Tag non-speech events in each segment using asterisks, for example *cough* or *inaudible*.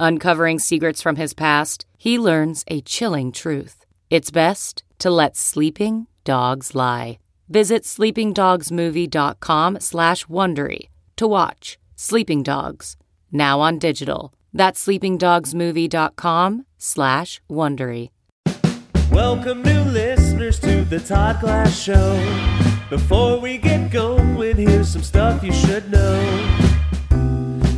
Uncovering secrets from his past, he learns a chilling truth. It's best to let sleeping dogs lie. Visit sleepingdogsmovie.com slash Wondery to watch Sleeping Dogs, now on digital. That's sleepingdogsmovie.com slash Wondery. Welcome new listeners to the Todd Glass Show. Before we get going, here's some stuff you should know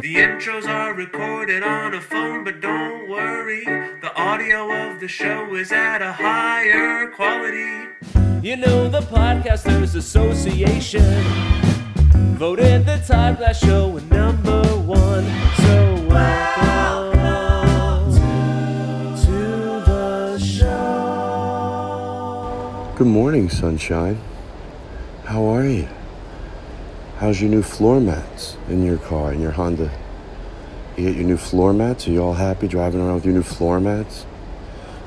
The intros are recorded on a phone, but don't worry. The audio of the show is at a higher quality. You know, the Podcasters Association voted the Todd Glass Show number one. So welcome to the show. Good morning, sunshine. How are you? How's your new floor mats in your car, in your Honda? You get your new floor mats? Are you all happy driving around with your new floor mats?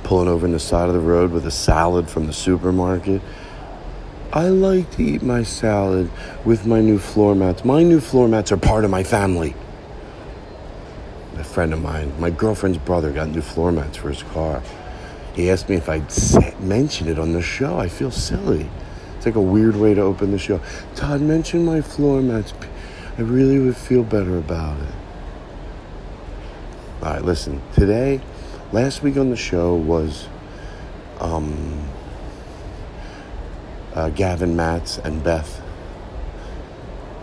Pulling over in the side of the road with a salad from the supermarket? I like to eat my salad with my new floor mats. My new floor mats are part of my family. A friend of mine, my girlfriend's brother, got new floor mats for his car. He asked me if I'd mention it on the show. I feel silly. It's like a weird way to open the show. Todd, mention my floor mats. I really would feel better about it. All right, listen. Today, last week on the show was um, uh, Gavin Matts and Beth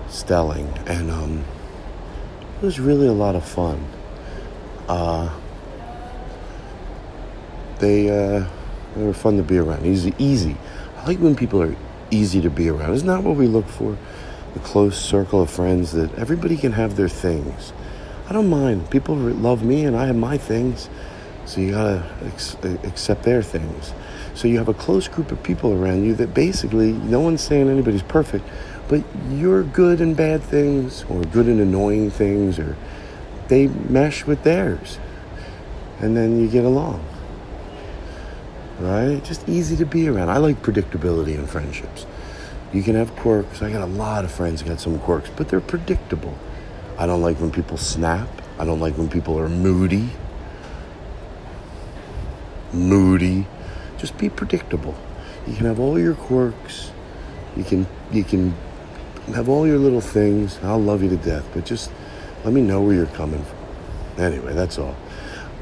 Stelling, and um, it was really a lot of fun. Uh, they uh, they were fun to be around. Easy, easy. I like when people are easy to be around. Isn't that what we look for? A close circle of friends that everybody can have their things. I don't mind. People love me and I have my things. So you gotta ex- accept their things. So you have a close group of people around you that basically, no one's saying anybody's perfect, but your good and bad things, or good and annoying things, or they mesh with theirs. And then you get along right? Just easy to be around. I like predictability in friendships. You can have quirks. I got a lot of friends got some quirks, but they're predictable. I don't like when people snap. I don't like when people are moody. Moody. Just be predictable. You can have all your quirks. You can you can have all your little things. I'll love you to death, but just let me know where you're coming from. Anyway, that's all.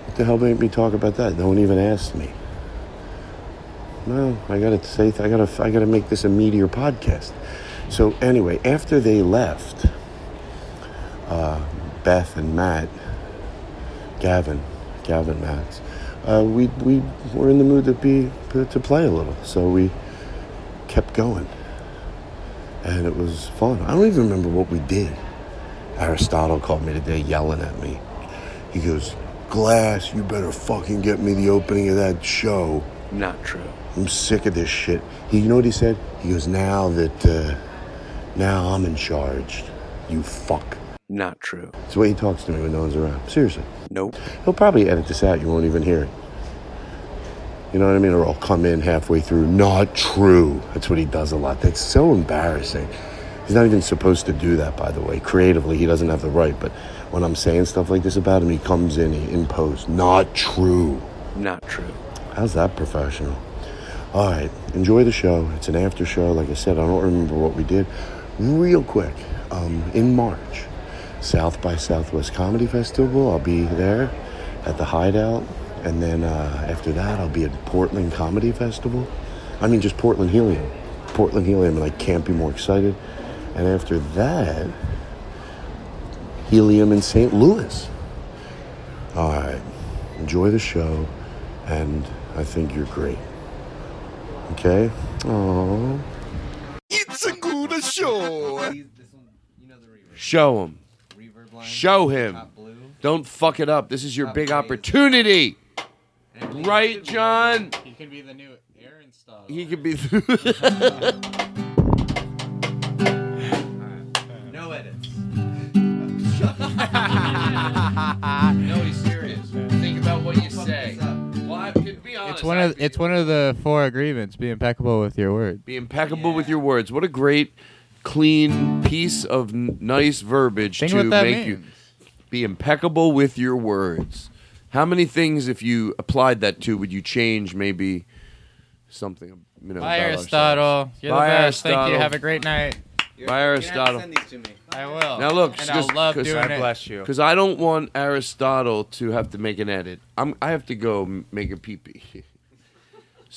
What the hell made me talk about that? No one even asked me. No, I gotta say, I gotta, I gotta make this a meteor podcast. So anyway, after they left, uh, Beth and Matt, Gavin, Gavin Matts, uh, we we were in the mood to be to play a little, so we kept going, and it was fun. I don't even remember what we did. Aristotle called me today, yelling at me. He goes, "Glass, you better fucking get me the opening of that show." Not true. I'm sick of this shit. He, you know what he said? He goes, "Now that uh, now I'm in charge, you fuck." Not true. It's the way he talks to me when no one's around. Seriously. Nope. He'll probably edit this out. You won't even hear it. You know what I mean? Or I'll come in halfway through. Not true. That's what he does a lot. That's so embarrassing. He's not even supposed to do that, by the way. Creatively, he doesn't have the right. But when I'm saying stuff like this about him, he comes in, he in post. Not true. Not true. How's that professional? All right, enjoy the show. It's an after show. Like I said, I don't remember what we did. Real quick, um, in March, South by Southwest Comedy Festival. I'll be there at the Hideout, and then uh, after that, I'll be at Portland Comedy Festival. I mean, just Portland Helium. Portland Helium, and I can't be more excited. And after that, Helium in St. Louis. All right, enjoy the show, and I think you're great. Okay? Aww. It's a good show. Show him. Show him. Don't fuck it up. This is your big opportunity. Right, John? He can be the new Aaron style. He could be. *laughs* *laughs* one of it's one of the four agreements. Be impeccable with your word. Be impeccable with your words. What a great, clean piece of n- nice verbiage Think to what that make means. you be impeccable with your words. How many things, if you applied that to, would you change? Maybe something. You know, Bye, about Aristotle. You're Bye, the best. Thank you. Aristotle. Have a great night. Bye, Aristotle. I will. Now look, and just I love 'cause doing I it. bless you. Because I don't want Aristotle to have to make an edit. I'm. I have to go m- make a pee pee. *laughs*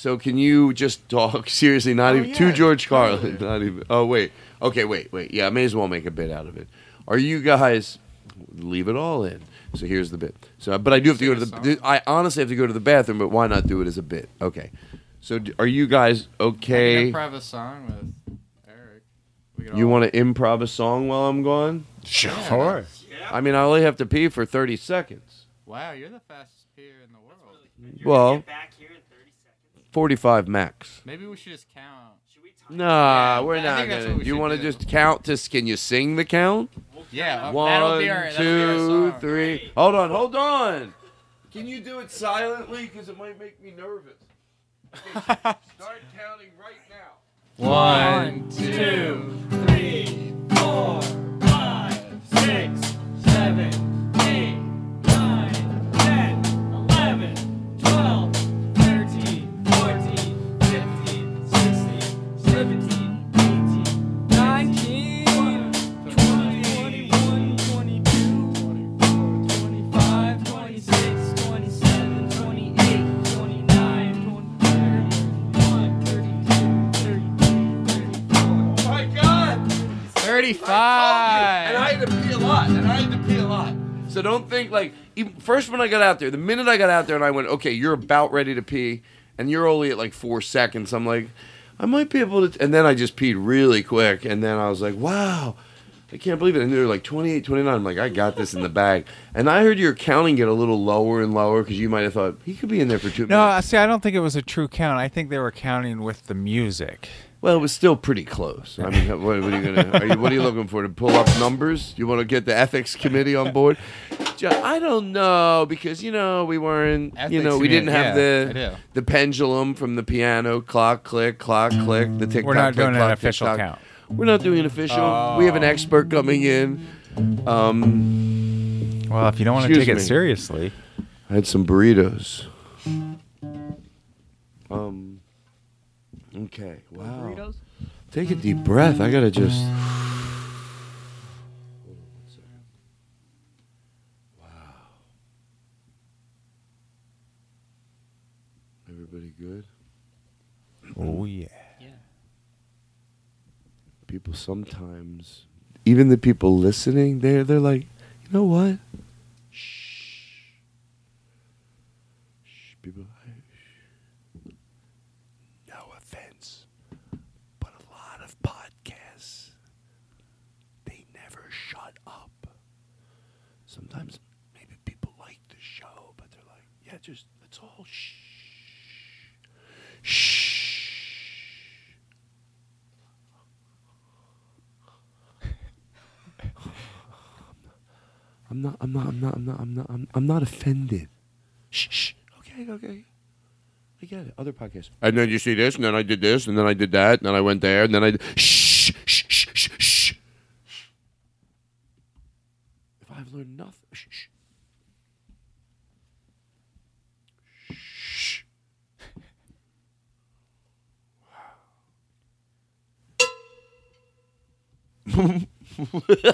So can you just talk *laughs* seriously? Not oh, even to George Carlin. *laughs* Not even. Oh wait. Okay. Wait. Wait. Yeah. I may as well make a bit out of it. Are you guys? Leave it all in. So here's the bit. So, but I do have to go to the. I honestly have to go to the bathroom. But why not do it as a bit? Okay. So are you guys I okay? can improv a song with Eric. We You all- want to improv a song while I'm gone? Sure. I mean, I only have to pee for 30 seconds. Wow, you're the fastest peer in the world. Well, 45 max. Maybe we should just count. Should we time Nah, Yeah, we're I not think that's gonna. what we You should want to do. just count to? Can you sing the count? Yeah, uh, One, that'll be our, that'll be our two, song. three. Hold on, hold on. Can you do it silently? Because it might make me nervous. Okay, *laughs* Start counting right now. One, two, three, four, five, six, seven, 35. And I had to pee a lot. And I had to pee a lot. So don't think like even, first when I got out there, the minute I got out there and I went, okay, you're about ready to pee, and you're only at like four seconds. I'm like, I might be able to. And then I just peed really quick, and then I was like, wow. I can't believe it. And they were like 28, 29. I'm like, I got this in the bag. And I heard your counting get a little lower and lower because you might have thought he could be in there for two No, minutes. No, see, I don't think it was a true count. I think they were counting with the music. Well, it was still pretty close. I mean, what, what are you gonna? Are you, what are you looking for? To pull up numbers? You want to get the ethics committee on board? I don't know because you know we weren't. you know we didn't have yeah, the the pendulum from the piano clock click clock click the tick. We're not click, doing an clock, official tick-tock. count. We're not doing an official. We have an expert coming in. Um, Well, if you don't want to take me. it seriously, I had some burritos. Um. Okay. Wow. Take a deep breath. I gotta just. *sighs* Wow. Everybody good? oh yeah. yeah. People sometimes, even the people listening, they're they're like, you know what? Shh. Shh. Be people. No offense, but a lot of podcasts they never shut up. Sometimes maybe people like the show, but they're like, yeah, just let's all shh, shh. I'm not. I'm not. I'm not. I'm not. I'm not. I'm, I'm not offended. Shh, shh. Okay. Okay. I get it. Other podcasts. And then you see this, and then I did this, and then I did that, and then I went there, and then I. Did, shh, shh, shh, shh, shh. If I've learned nothing, shh, shh. *laughs* *laughs* Shh.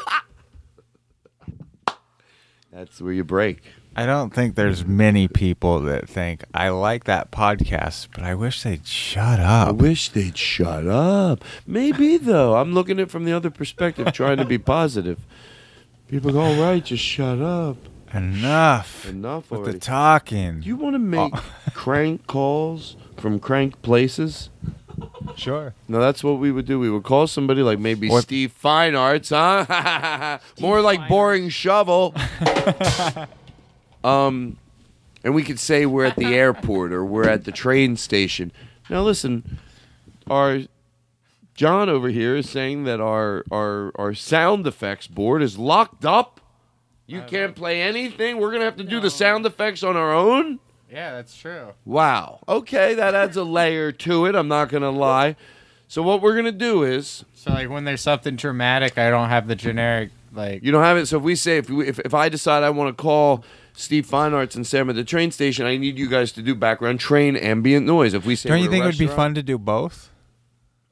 That's where you break. I don't think there's many people that think I like that podcast, but I wish they'd shut up. I wish they'd shut up. Maybe *laughs* though. I'm looking at it from the other perspective, trying to be positive. People go, all right, just shut up. Enough. Enough with already. the talking. Do you want to oh. make Oh. *laughs* crank calls from crank places? Sure. No, that's what we would do. We would call somebody like maybe What- Steve Fine Arts, huh? *laughs* More like boring shovel. *laughs* um, and we could say we're at the airport or we're at the train station. Now, listen, our John over here is saying that our our our sound effects board is locked up. You can't play anything. We're gonna have to do the sound effects on our own. Yeah, that's true. Wow. Okay, that adds a layer to it. I'm not gonna lie. So what we're gonna do is So like when there's something dramatic, I don't have the generic like. you don't have it. So if we say if we, if, if I decide I want to call Steve Fine Arts and Sam at the train station, I need you guys to do background train ambient noise. If we say Don't you we're a think it would be restaurant- fun to do both?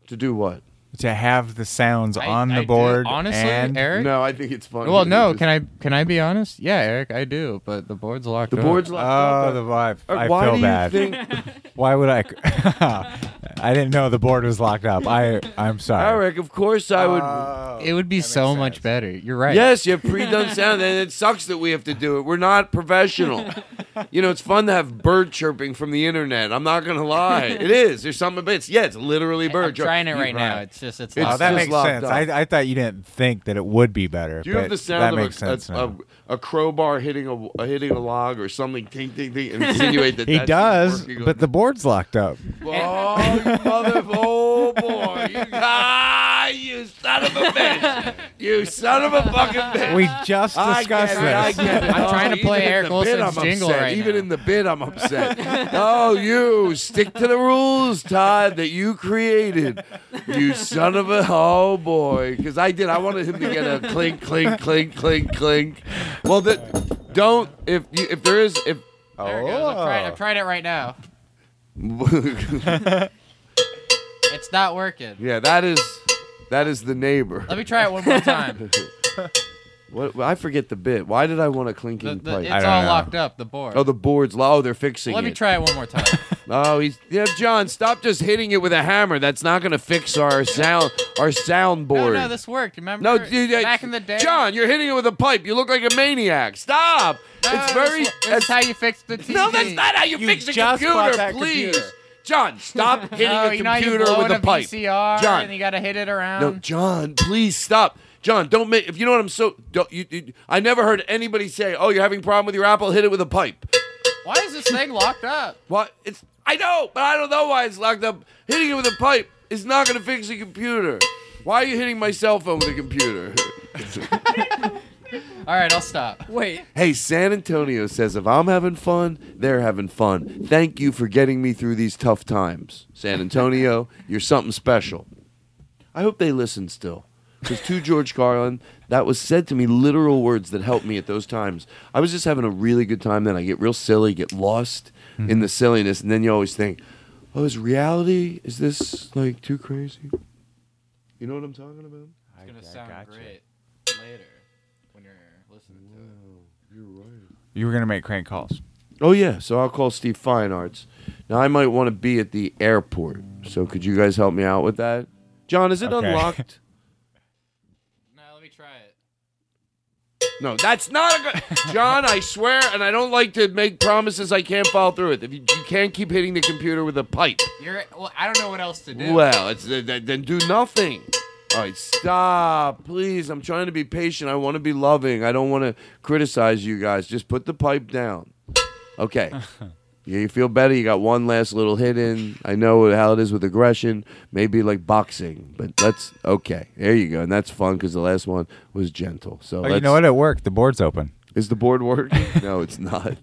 to do what? To have the sounds I- on I the do- board honestly, and Eric. No, I think it's fun. Well, to no. just- Can I can I be honest? Yeah, Eric, I do. But the board's locked. The up. board's locked up. Oh, the vibe. Uh, I why feel do you think? *laughs* Why would I? *laughs* I didn't know the board was locked up. I I'm sorry. Eric, of course I would. Oh, It would be so makes much better. You're right. Yes, you have pre-done sound, and it sucks that we have to do it. We're not professional. you know, it's fun to have bird chirping from the internet. I'm not gonna lie, it is. There's something about it's yeah, it's literally bird. I'm chirp- trying it You- right now. It's just it's. It's Oh, that just makes locked sense. up. I, I thought you didn't think that it would be better. Do you have but the sound that of makes a, sense a, now. a, a crowbar hitting a, a hitting a log or something? Ting ting ting, and insinuate that *laughs* he that's does, working on- but the board's locked up. Oh, you mother! Oh boy! You, *laughs* ah, you son of a bitch! You son of a fucking bitch! We just I discussed get it, I this. get it. I'm trying to even play in Eric the bit, Olsen's I'm jingle upset. right Even now. in the bit, I'm upset. *laughs* oh, you stick to the rules, Todd, that you created. You son of a oh boy! Because I did. I wanted him to get a clink, clink, clink, clink, clink. Well, the, don't if you, if there is if. There it goes. I'm trying, Oh. I'm trying it right now. *laughs* It's not working. yeah, that is that is the neighbor. Let me try it one more time. *laughs* What I forget the bit. Why did I want a The- clinking the- pipe? it's all know. locked up. The board. oh, the board's low. Oh, they're fixing it. Let it. me try it one more time. *laughs* Oh, he's yeah, John. Stop just hitting it with a hammer. That's not going to fix our sound our no, soundboard. no, this worked. Remember? No, dude, uh, back in the day. John, you're hitting it with a pipe. You look like a maniac. Stop. No, it's this- very. This, that's- is how you fix the TV. no, that's not how you, You fix a just computer. bought that please, computer. John, stop *laughs* oh, hitting No, a Oh, you know you computer with in a pipe. VCR John. and you gotta hit it around. No, John, please stop. John, don't make. If you know what I'm so. Don't, you, you, I never heard anybody say, "Oh, you're having a problem with your Apple. Hit it with a pipe." Why is this thing locked up? What? It's. I know, but I don't know why it's locked up. Hitting it with a pipe is not going to fix the computer. Why are you hitting my cell phone with a computer? *laughs* *laughs* *laughs* All right, I'll stop. Wait. hey, San Antonio says if I'm having fun, they're having fun. Thank you for getting me through these tough times, San Antonio. *laughs* you're something special. I hope they listen still. Because to George Carlin, that was said to me literal words that helped me at those times. I was just having a really good time. Then I get real silly, get lost hmm. in the silliness, and then you always think, "Oh, is reality? Is this like too crazy?" You know what I'm talking about? It's gonna sound great later You were gonna make crank calls. Oh yeah, so I'll call Steve Fine Arts. Now I might want to be at the airport. So could you guys help me out with that? John, is it Okay. unlocked? *laughs* No, let me try it. No, that's not a good. John, I swear, and I don't like to make promises I can't follow through with. If you, you can't keep hitting the computer with a pipe, You're. Well, I don't know what else to do. well, it's then then do nothing. All right, stop, please. I'm trying to be patient. I want to be loving. I don't want to criticize you guys. Just put the pipe down. Okay. Yeah, *laughs* you feel better. You got one last little hit in. I know how it is with aggression. Maybe like boxing, but that's okay. There you go, and that's fun because the last one was gentle. So Oh, you let's- know what? It worked. The board's open. Is the board working? *laughs* no, it's not.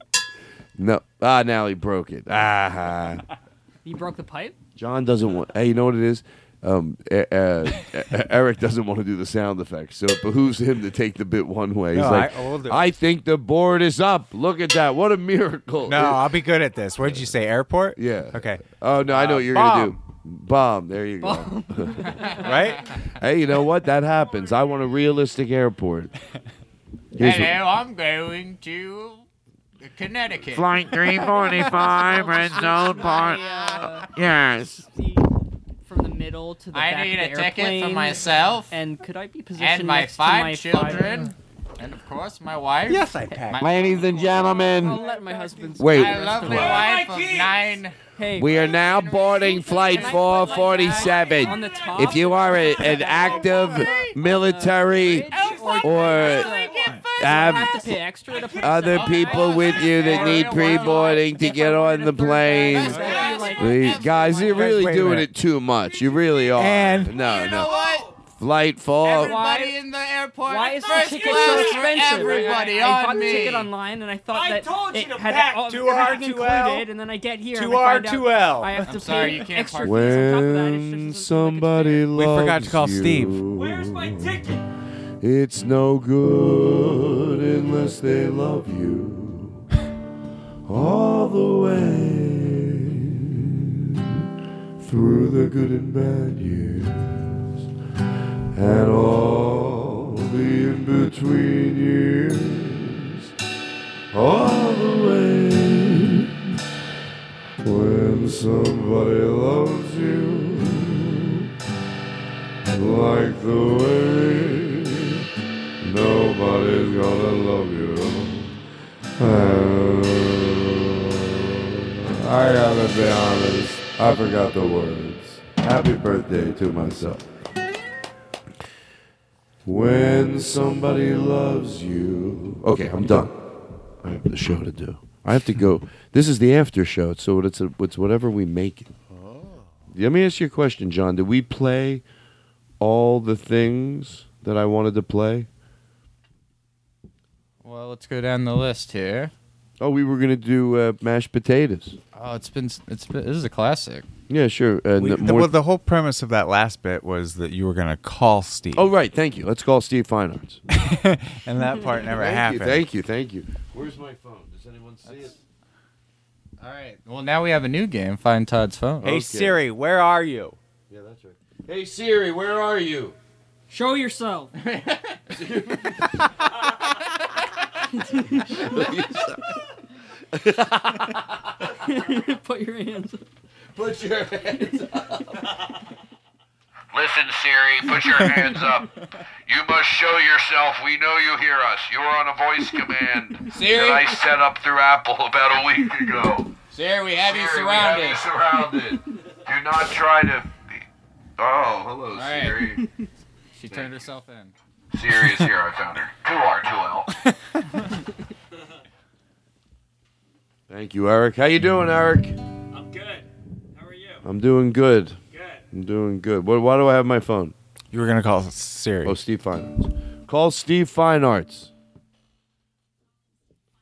No. Ah, now he broke it. Ah. You broke the pipe? John doesn't want. Hey, you know what it is? Um, uh, uh, Eric doesn't want to do the sound effects, so it behooves him to take the bit one way. He's No, like, I- we'll do it. I think the board is up. Look at that! What a miracle! No, I'll be good at this. What did you say? Airport? Yeah. Okay. Oh no, I know Uh, what you're gonna do. bomb. Bomb. There you go. *laughs* Right? hey, you know what? That happens. I want a realistic airport. Here's what- Hello, I'm going to Connecticut. Flight 345, *laughs* red zone part. Yes. From the middle to the I back need of a the ticket for airplane. myself And could I be positioned and my next five to my children, and of course my wife. Yes, I can. My, Ladies and gentlemen I'll gentlemen, let my husband. Wait. my lovely wife of nine. Hey, we are now boarding flight Can I put, like, on 447. If you are a, an oh, active military or have have to pay extra to put other people with you that need pre-boarding to get on the plane, That'd be like- please- guys, you're really doing it too much. You really are. And- no, You know no. What? Flight four. Everybody in the airport. Why is the first ticket class so for expensive? Everybody I, I on bought me. the ticket online and I thought I that told you it to had pack. all, 2R, everything 2L. included, and then I get here and 2R, I find out 2L. I have to I'm sorry, pay you can't extra park. fees on top of that. It just When like somebody loves We forgot to call you, Steve. Where's my ticket? It's no good unless they love you all the way through the good and bad years and all the in between years, all the way when somebody loves you like the way nobody's gonna love you. Uh, I gotta be honest, I forgot the words. Happy birthday to myself. When somebody loves you. Okay, I'm done. I have the show to do. I have to go. This is the after show, so it's a, it's whatever we make it. Let me ask you a question, John. Did we play all the things that I wanted to play? Well, let's go down the list here. Oh, we were gonna do uh, mashed potatoes. Oh, it's been it's been this is a classic. Yeah, sure. Uh, We, the, more- well, the whole premise of that last bit was that you were going to call Steve. oh, right. Thank you. Let's call Steve Fine Arts. *laughs* and that part never thank happened. you. Thank you. Thank you. Where's my phone? Does anyone see it? All right. Well, now we have a new game. Find Todd's phone. Hey Okay. Siri, where are you? Yeah, that's right. Hey Siri, where are you? Show yourself. *laughs* *laughs* Put your hands. up. Put your hands up. Listen, Siri, put your hands up. You must show yourself. We know you hear us. You're on a voice command Siri? that I set up through Apple about a week ago. Siri, we have you surrounded. we have surrounded. you surrounded. Do not try to. Be... Oh, hello, right. Siri. She turned herself in. Siri is here. I found her. 2R, 2L. *laughs* Thank you, Eric. How you doing, Eric? I'm doing good. Good. I'm doing good. What, why do I have my phone? You were going to call Siri. Oh, Steve Fine Arts. Call Steve Fine Arts.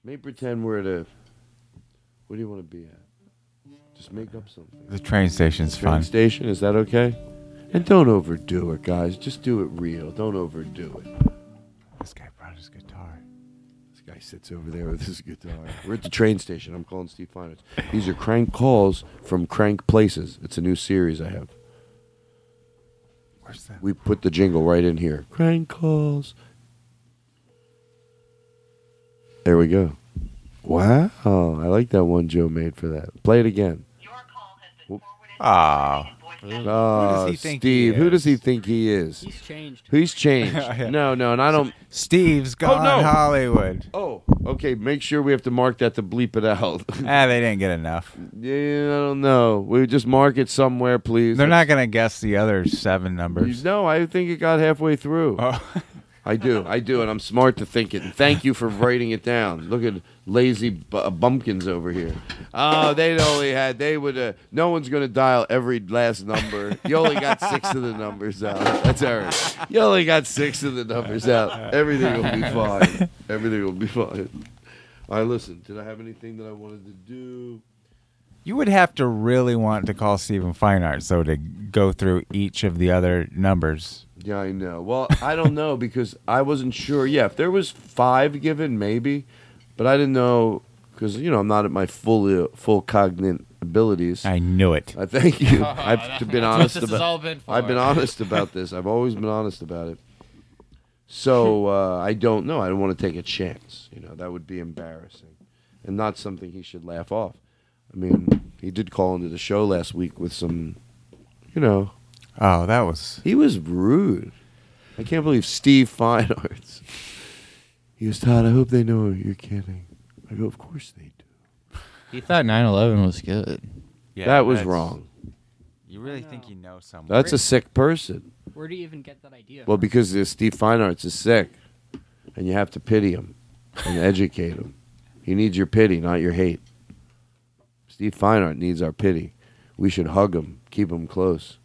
May pretend we're at a. What do you want to be at? Just make up something. the train station's Train fun. station. Is that okay? And don't overdo it, guys. Just do it real. Don't overdo it. This guy sits over there with his guitar. We're at the train station. I'm calling Steve Fine Arts. These are crank calls from Crank Places. It's a new series I have. Where's that? We put the jingle right in here. Crank calls. There we go. Wow, I like that one Joe made for that. Play it again. Your call has been forwarded. Ah. Oh, he think Steve. he Who is? does he think he is? He's changed. He's changed. *laughs* No, no, and I don't. *laughs* Steve's gone no. Hollywood. Oh, okay. Make sure we have to mark that to bleep it out. *laughs* Ah, they didn't get enough. yeah, I don't know. We just mark it somewhere, please. They're not gonna guess the other seven numbers. No, I think it got halfway through. Oh. I do, I do, and I'm smart to think it. And thank you for writing it down. Look at lazy bu- uh, bumpkins over here. Oh, they'd only had. They would. Uh, no one's gonna dial every last number. You only got six of the numbers out. That's all right. You only got six of the numbers out. Everything will be fine. Everything will be fine. All right, listen. Did I have anything that I wanted to do? You would have to really want to call Stephen Fine Art so to go through each of the other numbers. Yeah, I know. Well, I don't know because I wasn't sure. Yeah, if there was five given, maybe, but I didn't know because you know I'm not at my full uh, full cognate abilities. I knew it. I thank you. Oh, *laughs* I've that's been what honest this has about. all been I've been honest about this. I've always been honest about it. So *laughs* uh, I don't know. I don't want to take a chance. You know that would be embarrassing, and not something he should laugh off. I mean, he did call into the show last week with some, you know, Oh, that was he was rude. I can't believe Steve Fine Arts. He goes, Todd, I hope they know you're kidding. I go, of course they do. He thought 9/11 was good. yeah, that was that's- wrong. You really think you know someone? That's a sick person. Where do you even get that idea? Well, because uh, Steve Fine Arts is sick, and you have to pity him and educate him. He needs your pity, not your hate. Steve Fine Art needs our pity. We should hug him, keep him close.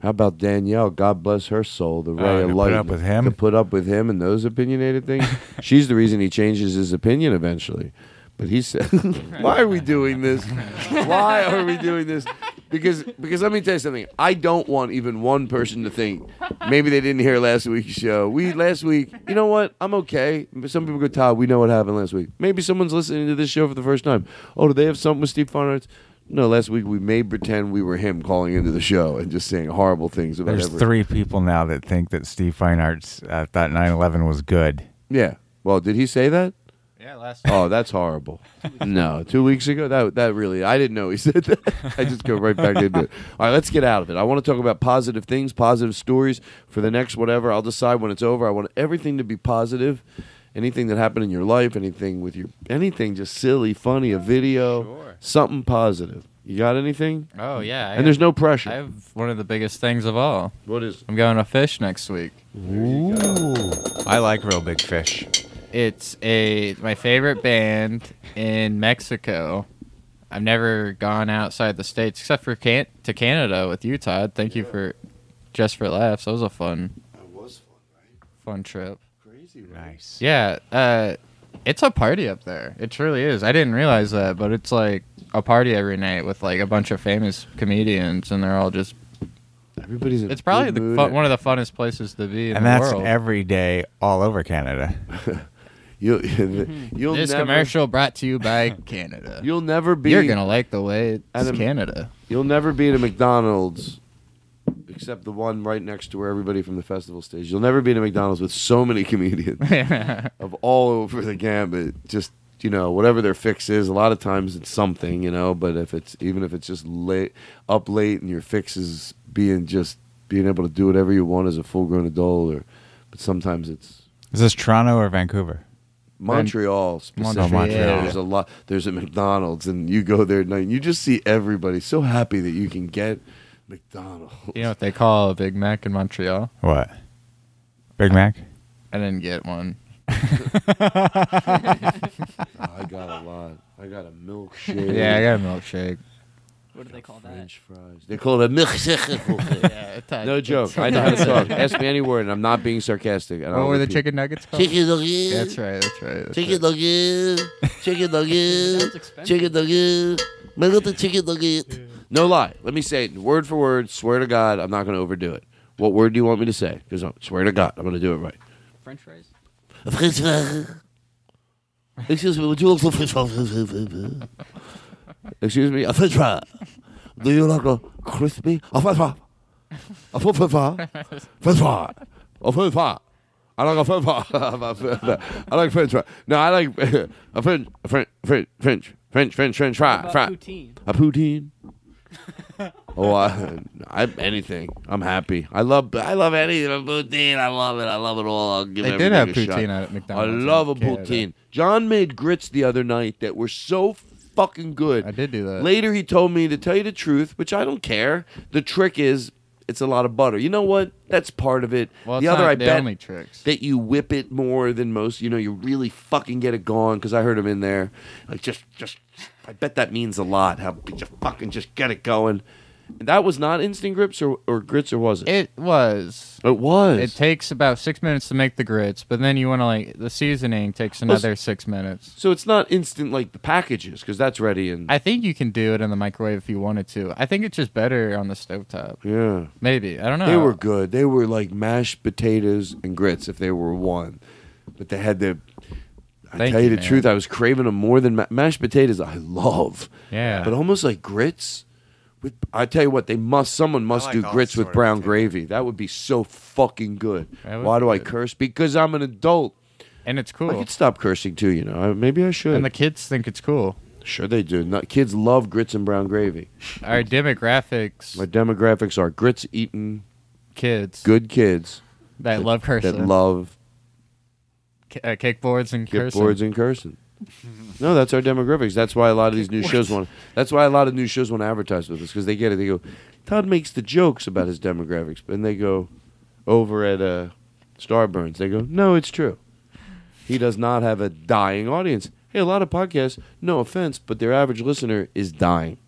How about Danielle? God bless her soul, the oh, ray Oh, of to put light. up with him? To put up with him and those opinionated things. *laughs* She's the reason he changes his opinion eventually. But he said, *laughs* "Why are we doing this? Why are we doing this? Because because let me tell you something. I don't want even one person to think maybe they didn't hear last week's show. We last week, you know what? I'm okay. Some people go, Todd, we know what happened last week. Maybe someone's listening to this show for the first time. Oh, do they have something with Steve Farnarts? No, last week we made pretend we were him calling into the show and just saying horrible things about There's everyone. three people now that think that Steve Fine Arts uh, thought 9/11 was good. Yeah. Well, did he say that? Yeah, last. Oh, that's horrible. *laughs* no, two weeks ago. That that really, I didn't know he *laughs* said that. I just go right back into it. All right, let's get out of it. I want to talk about positive things, positive stories for the next whatever. I'll decide when it's over. I want everything to be positive. Anything that happened in your life, anything with your, anything just silly, funny, a video, Sure. something positive. You got anything? Oh yeah. I and there's have- no pressure. I have one of the biggest things of all. what is? I'm going to fish next week. Ooh, I like real big fish. It's a my favorite band in Mexico. I've never gone outside the states except for can- to Canada with you, Todd. Thank you for just for laughs. That was a fun, That was fun, right? fun trip. Crazy, Nice. Yeah, uh, it's a party up there. It truly is. I didn't realize that, but it's like a party every night with like a bunch of famous comedians, and they're all just. Everybody's. It's probably the mood. fun, one of the funnest places to be in and the that's world. every day all over Canada. You, *laughs* you'll *laughs* this never, commercial brought to you by Canada. You'll never be. You're gonna like the way it's Adam- Canada. You'll never be at a McDonald's, except the one right next to where everybody from the festival stays. You'll never be in a McDonald's with so many comedians *laughs* of all over the gambit. Just you know, whatever their fix is. A lot of times it's something, you know. But if it's even if it's just late, up late, and your fix is being just being able to do whatever you want as a full grown adult, or but sometimes it's Is this Toronto or Vancouver? Oh, Montreal specifically. Montreal. There's a lot. There's a McDonald's, and you go there at night. And you just see everybody so happy that you can get McDonald's. You know what they call a Big Mac in Montreal? What? Big Mac? I didn't get one. *laughs* I got a lot. I got a milkshake. Yeah, I got a milkshake. what do they call that? French fries. They call it *laughs* *laughs* a milkshake. yeah, Todd, no joke. I know how to talk. Ask me any word, and I'm not being sarcastic. and What I'll were the repeat. chicken nuggets called? Chicken nuggets. That's right. That's right. That's Chicken right. nuggets. Chicken nuggets. Sounds expensive. Chicken nugget. My little chicken nugget. No lie. Let me say it word for word. Swear to God, I'm not going to overdo it. What word do you want me to say? Because I swear to God, I'm going to do it right. French fries. French *laughs* fry. Excuse me, would you like some French fries? *laughs* Excuse me, a French fry. Do you like a crispy? A French fry. A French fry. French fry. A French fry. I like a French fry. *laughs* I like French fry. No, I like a French, French, French, French, French, French, French fry. Fry. poutine? A poutine. Oh, I, I anything. I'm happy. I love I love anything. Poutine. I love it. I love it all. I'll give They did have a shot. poutine at McDonald's. I love a Canada. poutine. John made grits the other night that were so fucking good. I did do that. Later, he told me to tell you the truth, which I don't care. The trick is it's a lot of butter. You know what? That's part of it. Well, the other, I the bet only tricks. that you whip it more than most. You know, you really fucking get it going because I heard him in there. Like just, just. I bet that means a lot. How you fucking just get it going. And that was not instant grips or, or grits or was it? It was. It was. It takes about six minutes to make the grits, but then you want to like the seasoning takes another six minutes. so it's not instant like the packages because that's ready and I think you can do it in the microwave if you wanted to. I think it's just better on the stovetop. yeah. Maybe I don't know. They were good. They were like mashed potatoes and grits if they were one, but they had the. I Thank tell you you, the man. truth, I was craving them more than ma- mashed potatoes. I love, Yeah. but almost like grits. With I tell you what, they must. Someone must like do all grits with of brown potatoes. gravy. That would be so fucking good. That would Why be do I good. curse? Because I'm an adult. and it's cool. I could stop cursing too. You know, I, maybe I should. And the kids think it's cool. sure, they do. Not, kids love grits and brown gravy. Our demographics, My demographics are grits eating kids good kids that love cursing, that love K- uh, kickboards and Get cursing. boards in cursing. *laughs* no, that's our demographics. That's why a lot of these new shows want. That's why a lot of new shows want to advertise with us because they get it. They go, Todd makes the jokes about his demographics, and they go over at uh, Starburns. They go, no, it's true. He does not have a dying audience. Hey, a lot of podcasts. No offense, but their average listener is dying.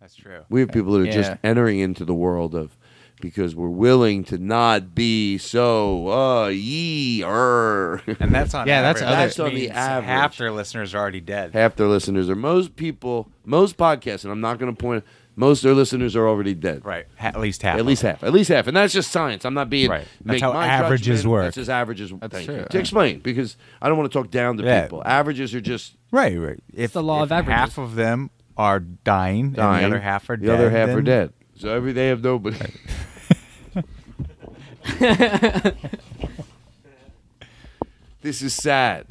That's true. We have people that are just Yeah. entering into the world of because we're willing to not be so uh yee er. And that's on *laughs* Yeah, that's average. other- That's on the means average. Half their listeners are already dead. half their listeners are most people most podcasts and i'm not going to point most of their listeners are already dead Right. At least half. at least half at least half and that's just science i'm not being Right. That's make how my averages judgment. work. that's just averages That's thank true. you to explain because i don't want to talk down to Yeah. people averages are just Right, right. If the law if of averages. half of them are dying, dying and the other half are the dead. other half are dead so every they have nobody *laughs* *laughs* this is sad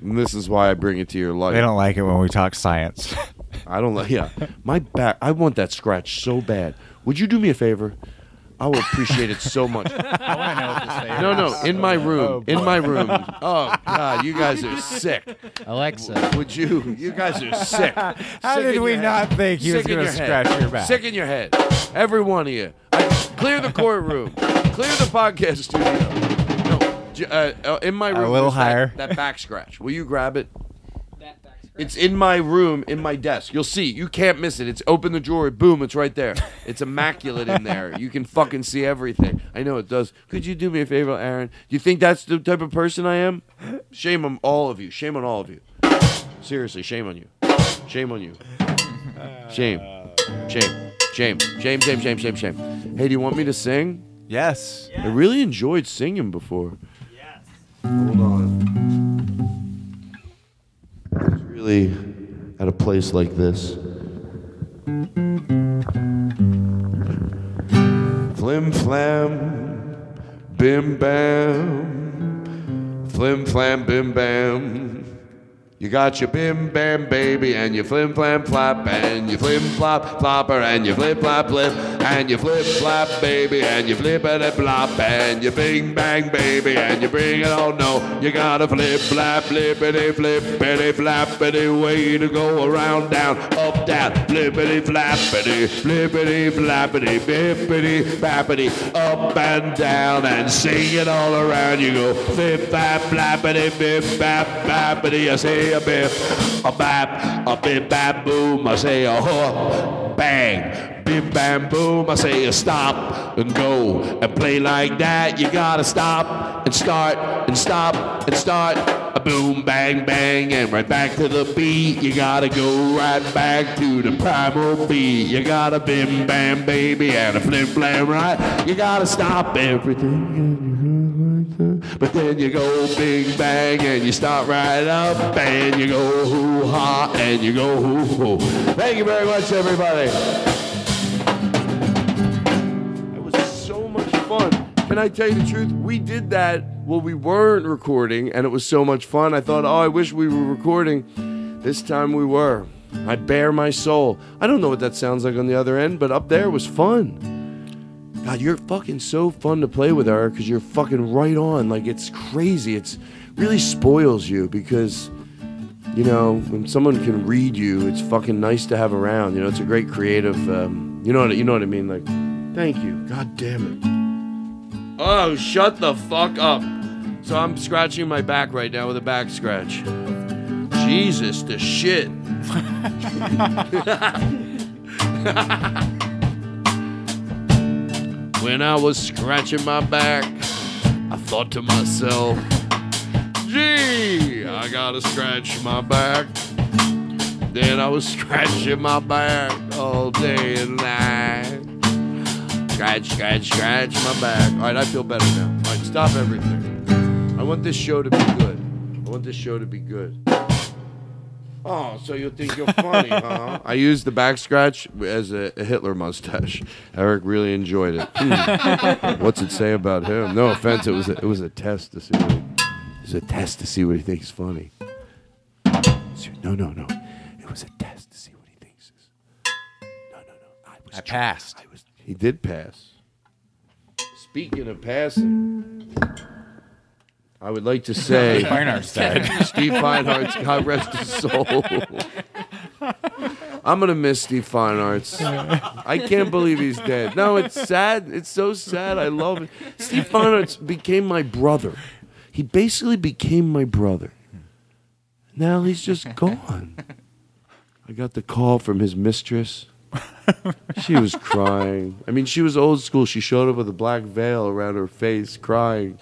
and this is why i bring it to your life They don't like it when we talk science. I don't like. Yeah, my back. I want that scratch so bad. Would you do me a favor? I will appreciate it so much. *laughs* I want to know what this flavor No, no, is. in my room. in my room. Oh God, you guys are sick. Alexa. Would you? You guys are sick. How Sick did in we your not think he was Sick in gonna your head. scratch your back? Sick in your head. Every one of you. I, clear the courtroom. Clear the podcast studio. No, j- uh, uh, in my room. A little there's that- higher. That, back scratch. Will you grab it? It's in my room, in my desk. You'll see. You can't miss it. It's open the drawer. Boom, it's right there. It's immaculate in there. You can fucking see everything. I know it does. Could you do me a favor, Aaron? Do You think that's the type of person I am? Shame on all of you. Shame on all of you. Seriously, shame on you. Shame on you. Shame. Shame. Shame. Shame, shame, shame, shame, shame. Hey, do you want me to sing? yes. I really enjoyed singing before. Yes. Hold on. At a place like this. Flim flam, bim bam. Flim flam, bim bam. You got your bim bam baby and your flim flam flap and your flim flop flopper and your flip flop flip and your flip flop baby and your flippity flop and you bing bang baby and you bring it on. No you gotta flip flap flippity flippity flappity way to go around down up down. Flippity flappity flippity flappity bippity bappity up and down. And sing it all around. You go flip flap flappity bip bap bappity I say a bip a bap a bip bap boom. I say a huh bang. Bim bam boom. I say stop and go. And play like that you gotta stop and start and stop and start. A boom bang bang and right back to the beat. You gotta go right back to the primal beat. You gotta bim bam baby and a flim flam right? You gotta stop everything but then you go big bang and you start right up and you go hoo ha and you go hoo hoo thank you very much everybody it was so much fun. Can I tell you the truth? We did that while we weren't recording, and it was so much fun. I thought, oh, I wish we were recording. This time we were. I bare my soul. I don't know what that sounds like on the other end, but up there was fun. God, you're fucking so fun to play with, Eric, because you're fucking right on. Like it's crazy. It's really spoils you because you know when someone can read you, it's fucking nice to have around. You know, it's a great creative. Um, you know what you know what I mean? Like, thank you. God damn it. Oh, shut the fuck up. So I'm scratching my back right now with a back scratch. Jesus, the shit. *laughs* *laughs* when I was scratching my back, I thought to myself, gee, I gotta scratch my back. Then I was *laughs* scratching my back all day and night. Scratch, scratch, scratch my back. All right, I feel better now. All right, stop everything. I want this show to be good. I want this show to be good. Oh, so you think you're funny, *laughs* huh? I used the back scratch as a, a Hitler mustache. Eric really enjoyed it. Hmm. *laughs* What's it say about him? No offense, it was a, it was a test to see. What he, it was a test to see what he thinks is funny. No, no, no. It was a test to see what he thinks is. No, no, no. I was. I passed. I was. He did pass. Speaking of passing, I would like to say *laughs* Fine Arts died. Steve Feinarts, God rest his soul. *laughs* I'm gonna miss Steve Feinarts. I can't believe he's dead. No, it's sad. It's so sad. I love it. Steve Feinarts became my brother. He basically became my brother. Now he's just gone. I got the call from his mistress. She was crying. I mean, she was old school. She showed up with a black veil around her face, crying,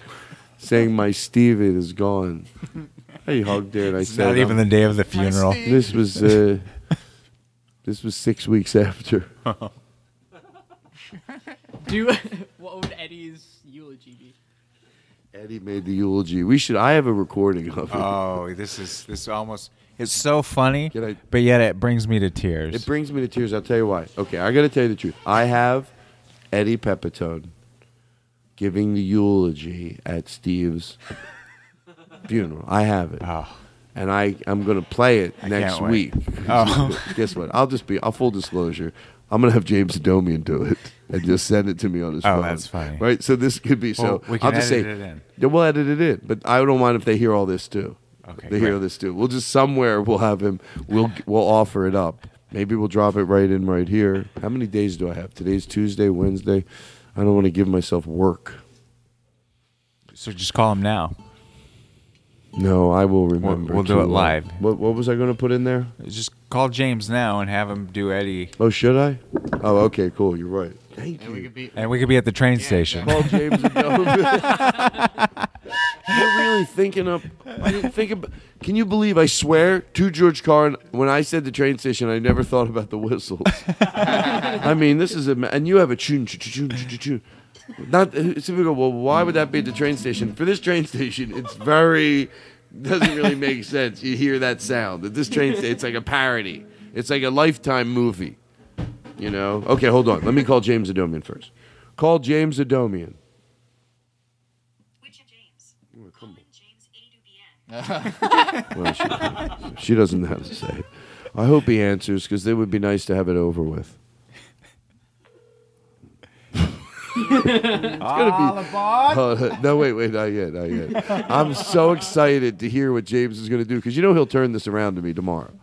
saying, "My Steven is gone." I hugged her and I It's said, not even the day of the funeral. This was uh, *laughs* this was six weeks after. *laughs* Do what would Eddie's eulogy be? Eddie made the eulogy. We should. I have a recording of it. Oh, this is this almost. It's so funny, Can I- but yet it brings me to tears. It brings me to tears. I'll tell you why. Okay, I got to tell you the truth. I have Eddie Pepitone giving the eulogy at Steve's *laughs* funeral. I have it. Oh. And I, I'm going to play it I next week. Oh. *laughs* Guess what? I'll just be, I'll full disclosure. I'm going to have James Adomian do it and just send it to me on his Oh, phone. that's funny. Right? So this could be, so Well, we can I'll just say, edit it in. Yeah, we'll edit it in. But I don't mind if they hear all this too. Okay, They hear great. this too. We'll just somewhere we'll have him. We'll we'll offer it up. Maybe we'll drop it right in right here. How many days do I have? Today's Tuesday, Wednesday. I don't want to give myself work. so just call him now. No, I will remember. we'll do it live. What what was I going to put in there? Just call James now and have him do Eddie, Oh, should I? Oh, okay, cool. You're right. Thank you. and we could be at the train station. Call James and *laughs* You're really thinking of. I didn't think about. Can you believe? I swear to George Carlin, when I said the train station, I never thought about the whistles. I mean, this is a. And you have a tune, tune, tune, tune. Not. So we go. Well, why would that be at the train station? For this train station, it's very. Doesn't really make sense. You hear that sound. At this train station, it's like a parody. It's like a lifetime movie. You know. Okay, hold on. Let me call James Adomian first. Call James Adomian. Which of James? Come on. Colin James A. Dubian. *laughs* Well, she, she doesn't know how to say it. I hope he answers because it would be nice to have it over with. it's gonna be. Oh, no, wait, wait, not yet, not yet. I'm so excited to hear what James is going to do because you know he'll turn this around to me tomorrow,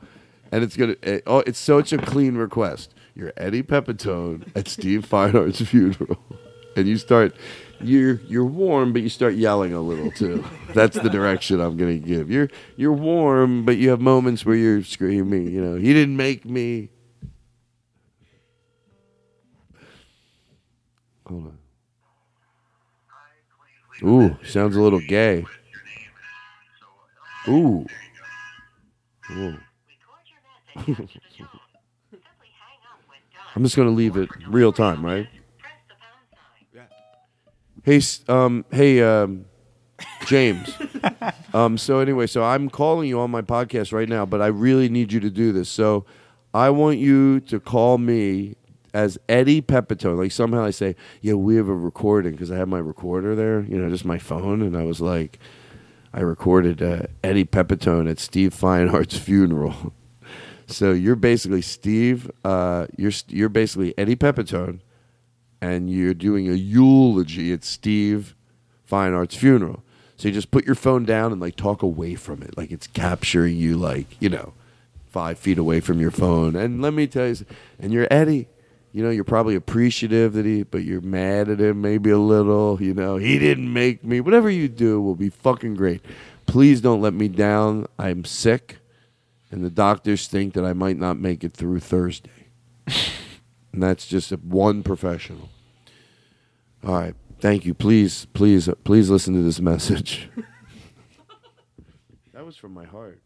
and it's gonna. eh, Oh, it's such a clean request. You're Eddie Pepitone at Steve Feinart's funeral, and you start. You're you're warm, but you start yelling a little too. That's the direction I'm gonna give. You're you're warm, but you have moments where you're screaming. You know, he didn't make me. Hold on. Ooh, sounds a little gay. Ooh. Ooh. *laughs* I'm just gonna leave it real time, right? Press the pound sign. Hey, s- um, hey, um, James. *laughs* um, so anyway, so I'm calling you on my podcast right now, but I really need you to do this. So I want you to call me as Eddie Pepitone. Like somehow I say, yeah, we have a recording because I have my recorder there, you know, just my phone, and I was like, I recorded uh, Eddie Pepitone at Steve Feinhart's funeral. *laughs* So you're basically Steve. Uh, you're you're basically Eddie Pepitone, and you're doing a eulogy at Steve Fine Arts funeral. So you just put your phone down and like talk away from it, like it's capturing you, like you know, five feet away from your phone. And let me tell you, and you're Eddie. You know, you're probably appreciative that he, but you're mad at him maybe a little. You know, he didn't make me. Whatever you do will be fucking great. Please don't let me down. I'm sick, and the doctors think that I might not make it through Thursday. *laughs* and that's just one professional. All right. Thank you. Please, please, please listen to this message. *laughs* that was from my heart.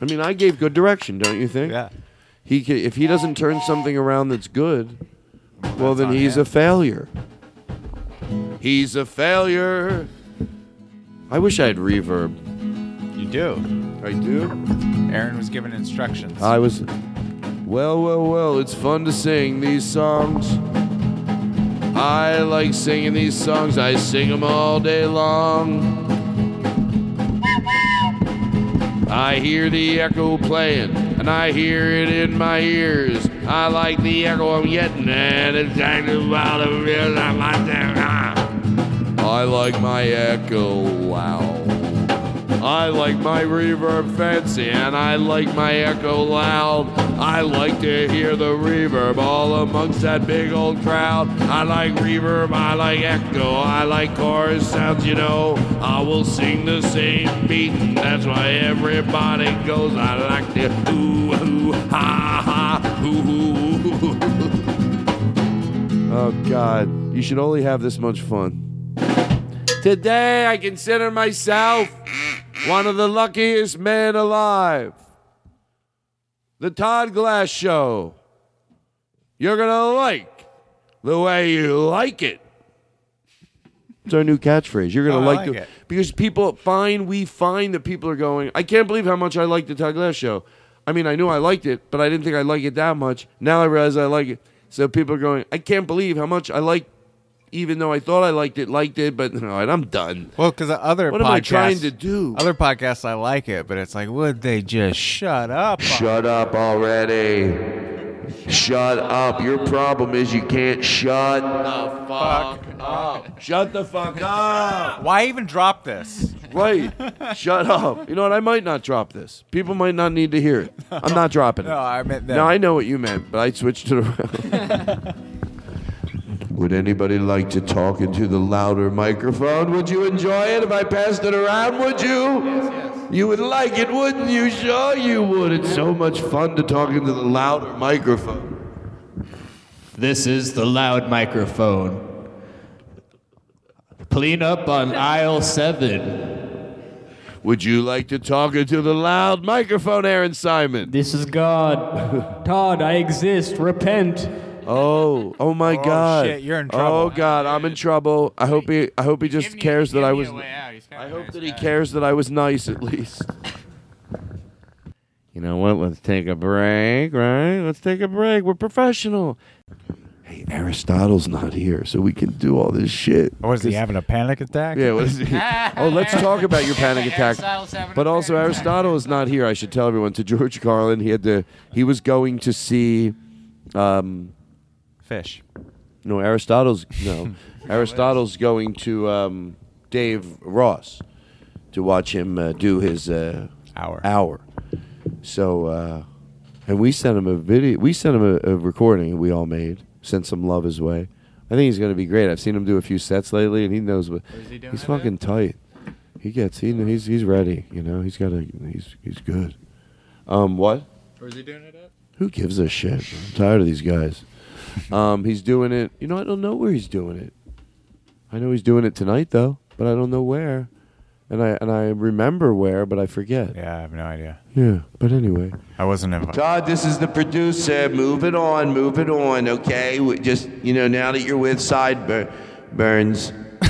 I mean, I gave good direction, don't you think? Yeah. He ca if he doesn't turn something around that's good, well, then he's him. a failure. He's a failure. I wish I had reverb. You do. I do. Aaron was given instructions. I was. Well, well, well, it's fun to sing these songs. I like singing these songs, I sing them all day long. I hear the echo playing, and I hear it in my ears. I like the echo I'm getting, and it's about the real I like that. I like my echo loud. I like my reverb fancy and I like my echo loud. I like to hear the reverb all amongst that big old crowd. I like reverb, I like echo, I like chorus sounds, you know. I will sing the same beat, and that's why everybody goes. I like to ooh, ooh, ha, ha, ooh. Oh, God. You should only have this much fun. Today, I consider myself one of the luckiest men alive. The Todd Glass Show. You're going to like the way you like it. It's our new catchphrase. You're going to Oh, I like, like the it. because people find we find that people are going. I can't believe how much I like the Todd Glass Show. I mean, I knew I liked it, but I didn't think I liked it that much. Now I realize I like it. So people are going. I can't believe how much I like, even though I thought I liked it, liked it. But *laughs* no, I'm done. Well, because other What podcasts, am I trying to do? Other podcasts, I like it, but it's like, would they just shut up? Shut up already. Shut up. Your problem is you can't shut the fuck up. Shut the fuck *laughs* up. Why even drop this? Right. *laughs* Shut up. You know what? I might not drop this. People might not need to hear it. I'm not dropping it. No, I meant that. No, I know what you meant, but I switched to around. Would anybody like to talk into the louder microphone? Would you enjoy it if I passed it around? Would you? Yes, yes. You would like it, wouldn't you? Sure, you would. It's so much fun to talk into the louder microphone. This is the loud microphone. Clean up on aisle seven. Would you like to talk into the loud microphone, Aaron Simon? This is God. *laughs* Todd, I exist. Repent. Oh, oh my Oh, God! shit, you're in Oh trouble. God, I'm in trouble. I hope he, I hope he just Give me- cares that I me was. a way out. He's kinda I hope nice that he guy. cares that I was nice at least. You know what? Let's take a break, right? Let's take a break. We're professional. Hey, Aristotle's not here, so we can do all this shit. Or was he 'Cause- having a panic attack? Yeah, what is he? *laughs* Oh, let's talk about your panic attack. Aristotle's having a But also, panic attack. Aristotle is not here. I should tell everyone. To George Carlin, he had to. He was going to see. Um, Fish. no, Aristotle's *laughs* no. Aristotle's going to um, Dave Ross to watch him uh, do his uh, Hour. hour. So, uh, and we sent him a video. We sent him a, a recording we all made. Sent some love his way. I think he's going to be great. I've seen him do a few sets lately, and he knows what. Where's he doing he's it fucking tight. He gets. He he's he's ready. You know. He's got a. He's he's good. Um. What? Where's he doing it at? Who gives a shit? I'm tired of these guys. Um, he's doing it. You know, I don't know where he's doing it. I know he's doing it tonight though, but I don't know where. And I and I remember where, but I forget. Yeah, I have no idea. Yeah, but anyway. I wasn't invited. Todd, this is the producer. Move it on, move it on, okay? We just you know, now that you're with Sideburns, *laughs*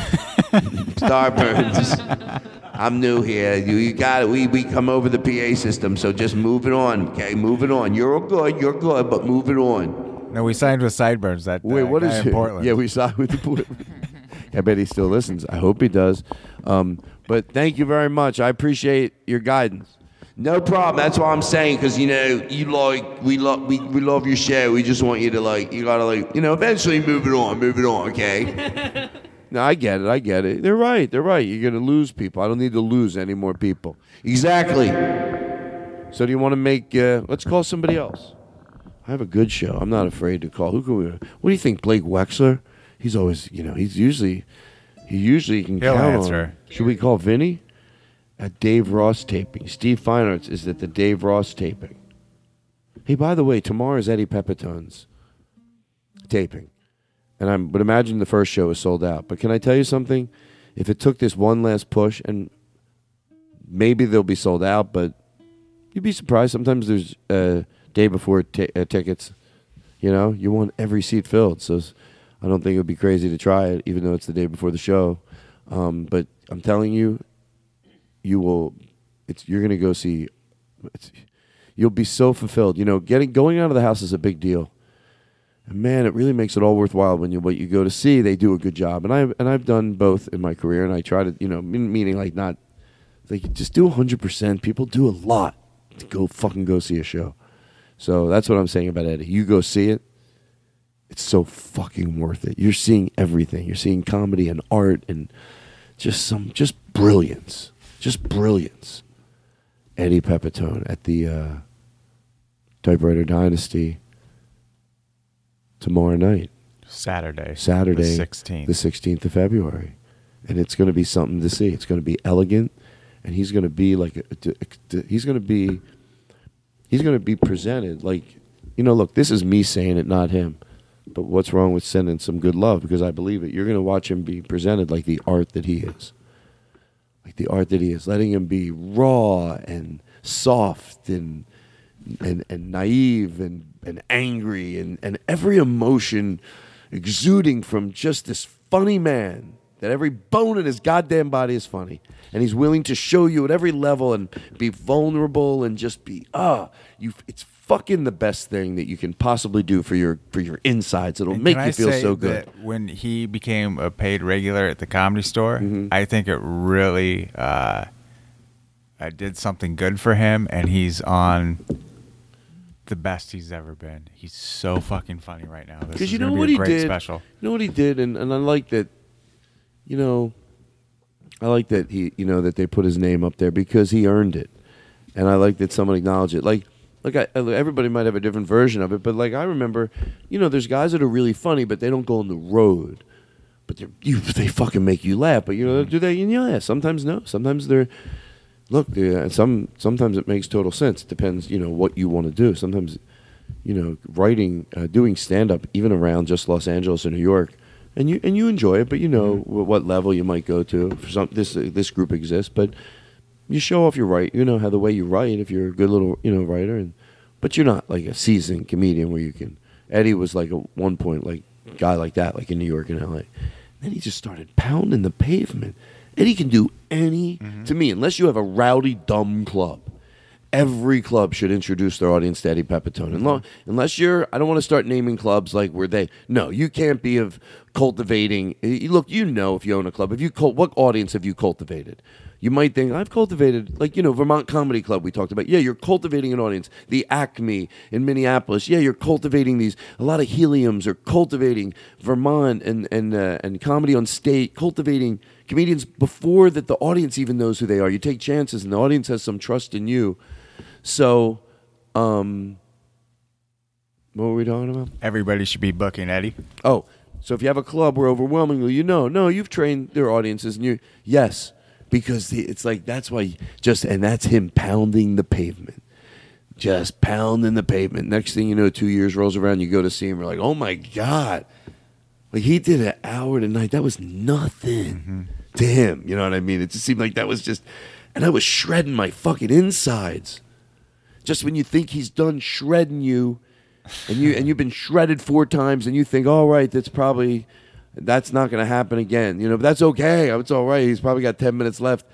Starburns. I'm new here. You, you got it. We, we come over the PA system, so just move it on, okay? Move it on. You're good, you're good, but move it on. No, we signed with Sideburns. That Wait, uh, what guy is in it? Portland. Yeah, we signed with the Portland. *laughs* I bet he still listens. I hope he does. Um, but thank you very much. I appreciate your guidance. No problem. That's what I'm saying. Because you know, you like we love we, we love your show. We just want you to like you gotta like you know eventually move it on, move it on. Okay. *laughs* no, I get it. I get it. They're right. They're right. You're gonna lose people. I don't need to lose any more people. Exactly. So do you want to make? Uh, let's call somebody else. I have a good show. I'm not afraid to call. Who can we? What do you think, Blake Wexler? He's always, you know, he's usually, he usually can He'll count answer. on. Should we call Vinny? At Dave Ross taping. Steve Fine Arts is at the Dave Ross taping. Hey, by the way, tomorrow is Eddie Pepitone's taping, and I'm. But imagine the first show is sold out. But can I tell you something? If it took this one last push, and maybe they'll be sold out, but you'd be surprised. Sometimes there's uh, day before t- uh, tickets. You know, you want every seat filled. So I don't think it would be crazy to try it, even though it's the day before the show. Um, but I'm telling you, you will. It's you're gonna go see. You'll be so fulfilled. You know, getting going out of the house is a big deal. And man, it really makes it all worthwhile when you what you go to see. They do a good job, and I and I've done both in my career, and I try to you know meaning like not like just do hundred percent. People do a lot to go fucking go see a show. So that's what I'm saying about Eddie. You go see it. It's so fucking worth it. You're seeing everything. You're seeing comedy and art and just some just brilliance. Just brilliance. Eddie Pepitone at the uh, Typewriter Dynasty tomorrow night. Saturday. Saturday, The 16th. the 16th of February, and it's going to be something to see. It's going to be elegant, and he's going to be like a- a- he's going to be he's going to be presented like you know. Look, this is me saying it, not him. But what's wrong with sending some good love? Because I believe it. You're going to watch him be presented like the art that he is, like the art that he is, letting him be raw and soft and and, and naive and, and angry and, and every emotion exuding from just this funny man that every bone in his goddamn body is funny and he's willing to show you at every level and be vulnerable and just be ah you it's fucking the best thing that you can possibly do for your for your insides it'll And make you I feel so good when he became a paid regular at the comedy store, Mm-hmm. I think it really uh, uh, did something good for him, and he's on the best he's ever been. He's so fucking funny right now. Because you know be what a he did. Special. You know what he did, and, and I like that. You know, I like that he, you know, that they put his name up there because he earned it, and I like that someone acknowledged it. Like, like I, everybody might have a different version of it, but like I remember, you know, there's guys that are really funny, but they don't go on the road. But you they fucking make you laugh. But you know, do they? Yeah, sometimes no. Sometimes they're look. they- uh, some sometimes it makes total sense. It depends, you know, what you want to do. Sometimes you know, writing, uh, doing stand up, even around just Los Angeles or New York, and you and you enjoy it, but you know Mm-hmm. wh- what level you might go to. For some, this uh, this group exists, but you show off your write. You know how the way you write, if you're a good little you know writer, and but you're not like a seasoned comedian where you can. Eddie was like a one point like guy like that, like in New York and L.A. Then he just started pounding the pavement. Eddie can do any Mm-hmm. to me, unless you have a rowdy dumb club every club should introduce their audience to Eddie Pepitone. And lo- unless you're, I don't want to start naming clubs like where they, no, you can't be of cultivating. Look, you know if you own a club, if you cult, what audience have you cultivated? You might think I've cultivated, like you know, Vermont Comedy Club. We talked about. Yeah, you're cultivating an audience. The Acme in Minneapolis. Yeah, you're cultivating these. A lot of heliums are cultivating Vermont and and uh, and comedy on state, cultivating comedians before that the audience even knows who they are. You take chances, and the audience has some trust in you. So, um, what were we talking about? Everybody should be booking Eddie. Oh, so if you have a club where overwhelmingly you know, no, you've trained their audiences, and you, yes, because the, it's like that's why just and that's him pounding the pavement, just pounding the pavement. Next thing you know, two years rolls around, you go to see him, you're like, oh my god, like he did an hour tonight. That was nothing to him. You know what I mean? It just seemed like that was just, and I was shredding my fucking insides. Just when you think he's done shredding you, and you and you've been shredded four times, and you think, all right, that's probably that's not going to happen again. You know, but that's okay. It's all right. He's probably got ten minutes left.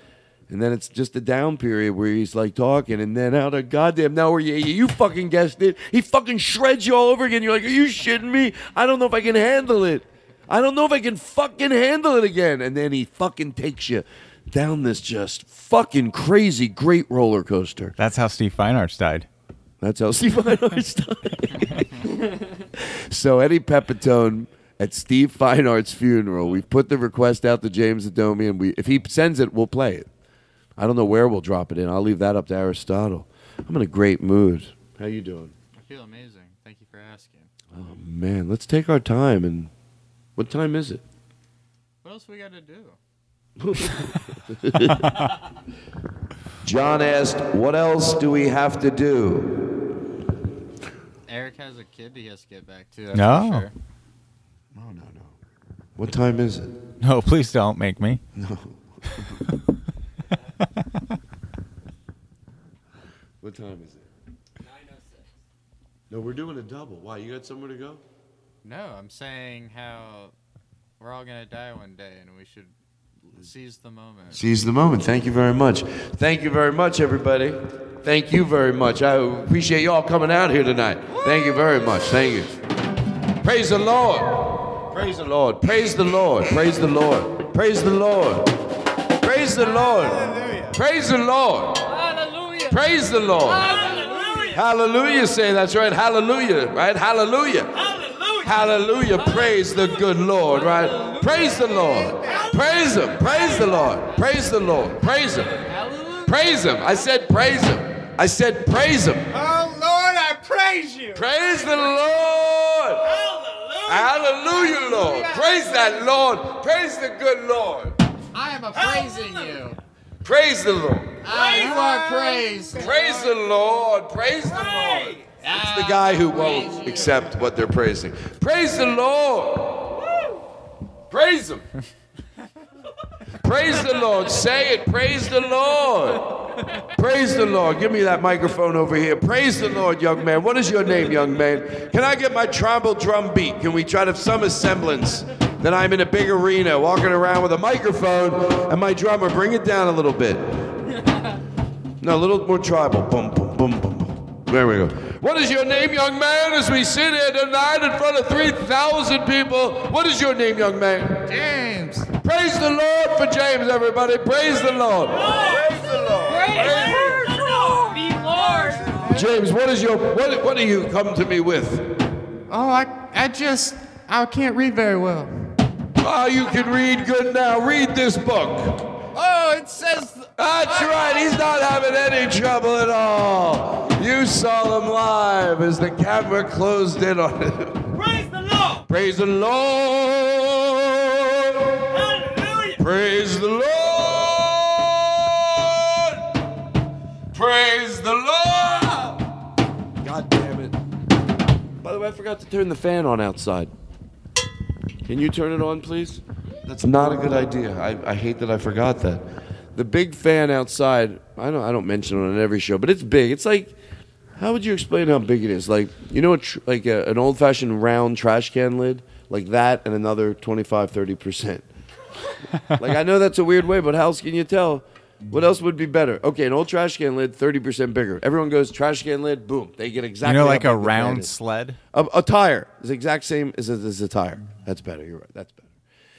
And then it's just a down period where he's like talking, and then out of goddamn nowhere, you, you fucking guessed it. He fucking shreds you all over again. You're like, are you shitting me? I don't know if I can handle it. I don't know if I can fucking handle it again. And then he fucking takes you down this just fucking crazy great roller coaster. That's how Steve Feinarts died. That's how Steve Feinarts died. so Eddie Pepitone at Steve Feinart's funeral, we've put the request out to James Adomi, and we if he sends it, we'll play it. I don't know where we'll drop it in. I'll leave that up to Aristotle. I'm in a great mood. How you doing? I feel amazing. Thank you for asking. Oh man, let's take our time and what time is it? What else we got to do? *laughs* John asked, "What else do we have to do?" Eric has a kid he has to get back to. that's No. sure. No, no, no. What time is it? No, please don't make me. No. *laughs* what time is it? 9.06. No, we're doing a double. Why? You got somewhere to go? No, I'm saying how we're all gonna die one day, and we should seize the moment. Seize the moment. Thank you very much. Thank you very much, everybody. Thank you very much. I appreciate you all coming out here tonight. Thank you very much. Thank you. Praise the Lord. Praise the Lord. Praise the Lord. Praise the Lord. Praise the Lord. Praise the Lord. Praise the Lord. Hallelujah. Praise the Lord. Hallelujah. Hallelujah. Say that's right. Hallelujah. Right? Hallelujah. Hallelujah. Hallelujah. Praise the good Lord, right? Praise the Lord. Praise Him. Praise the Lord. Praise the Lord. Praise Him. Praise Him. I said praise Him. I said praise Him. Oh Lord, I praise you. Praise the Lord. Hallelujah, Lord. Praise that Lord. Praise the good Lord. I am a praising you. Praise the Lord. Ah, you are praised. Praise the Lord. Praise the Lord. It's the guy who won't accept what they're praising. Praise the Lord. Praise Him. *laughs* Praise the Lord. Say it. Praise the Lord. Praise the Lord. Give me that microphone over here. Praise the Lord, young man. What is your name, young man? Can I get my tribal drum beat? Can we try to have some semblance that I'm in a big arena walking around with a microphone and my drummer? Bring it down a little bit. No, a little more tribal. Boom, boom, boom, boom. There we go. What is your name, young man, as we sit here tonight in front of 3,000 people? What is your name, young man? James. Praise the Lord for James, everybody. Praise the Lord. Praise the Lord. Praise the Lord. Be Lord. James, what is your what what do you come to me with? Oh, I, I just, I can't read very well. Oh, you can read good now. Read this book. Oh, it says. That's right. He's not having any trouble at all. You saw him live as the camera closed in on him. Praise the Lord. Praise the Lord. Hallelujah. Praise the Lord. Praise the Lord. God damn it. By the way, I forgot to turn the fan on outside. Can you turn it on, please? That's not a good idea. I, I hate that I forgot that. The big fan outside, I don't I don't mention it on every show, but it's big. It's like how would you explain how big it is? Like, you know, a tr- like a, an old fashioned round trash can lid, like that, and another 25, 30%. *laughs* like, I know that's a weird way, but how else can you tell? What else would be better? Okay, an old trash can lid, 30% bigger. Everyone goes, trash can lid, boom. They get exactly you know, like a big the fan round sled. A, a tire is the exact same as a, as a tire. That's better. You're right. That's better.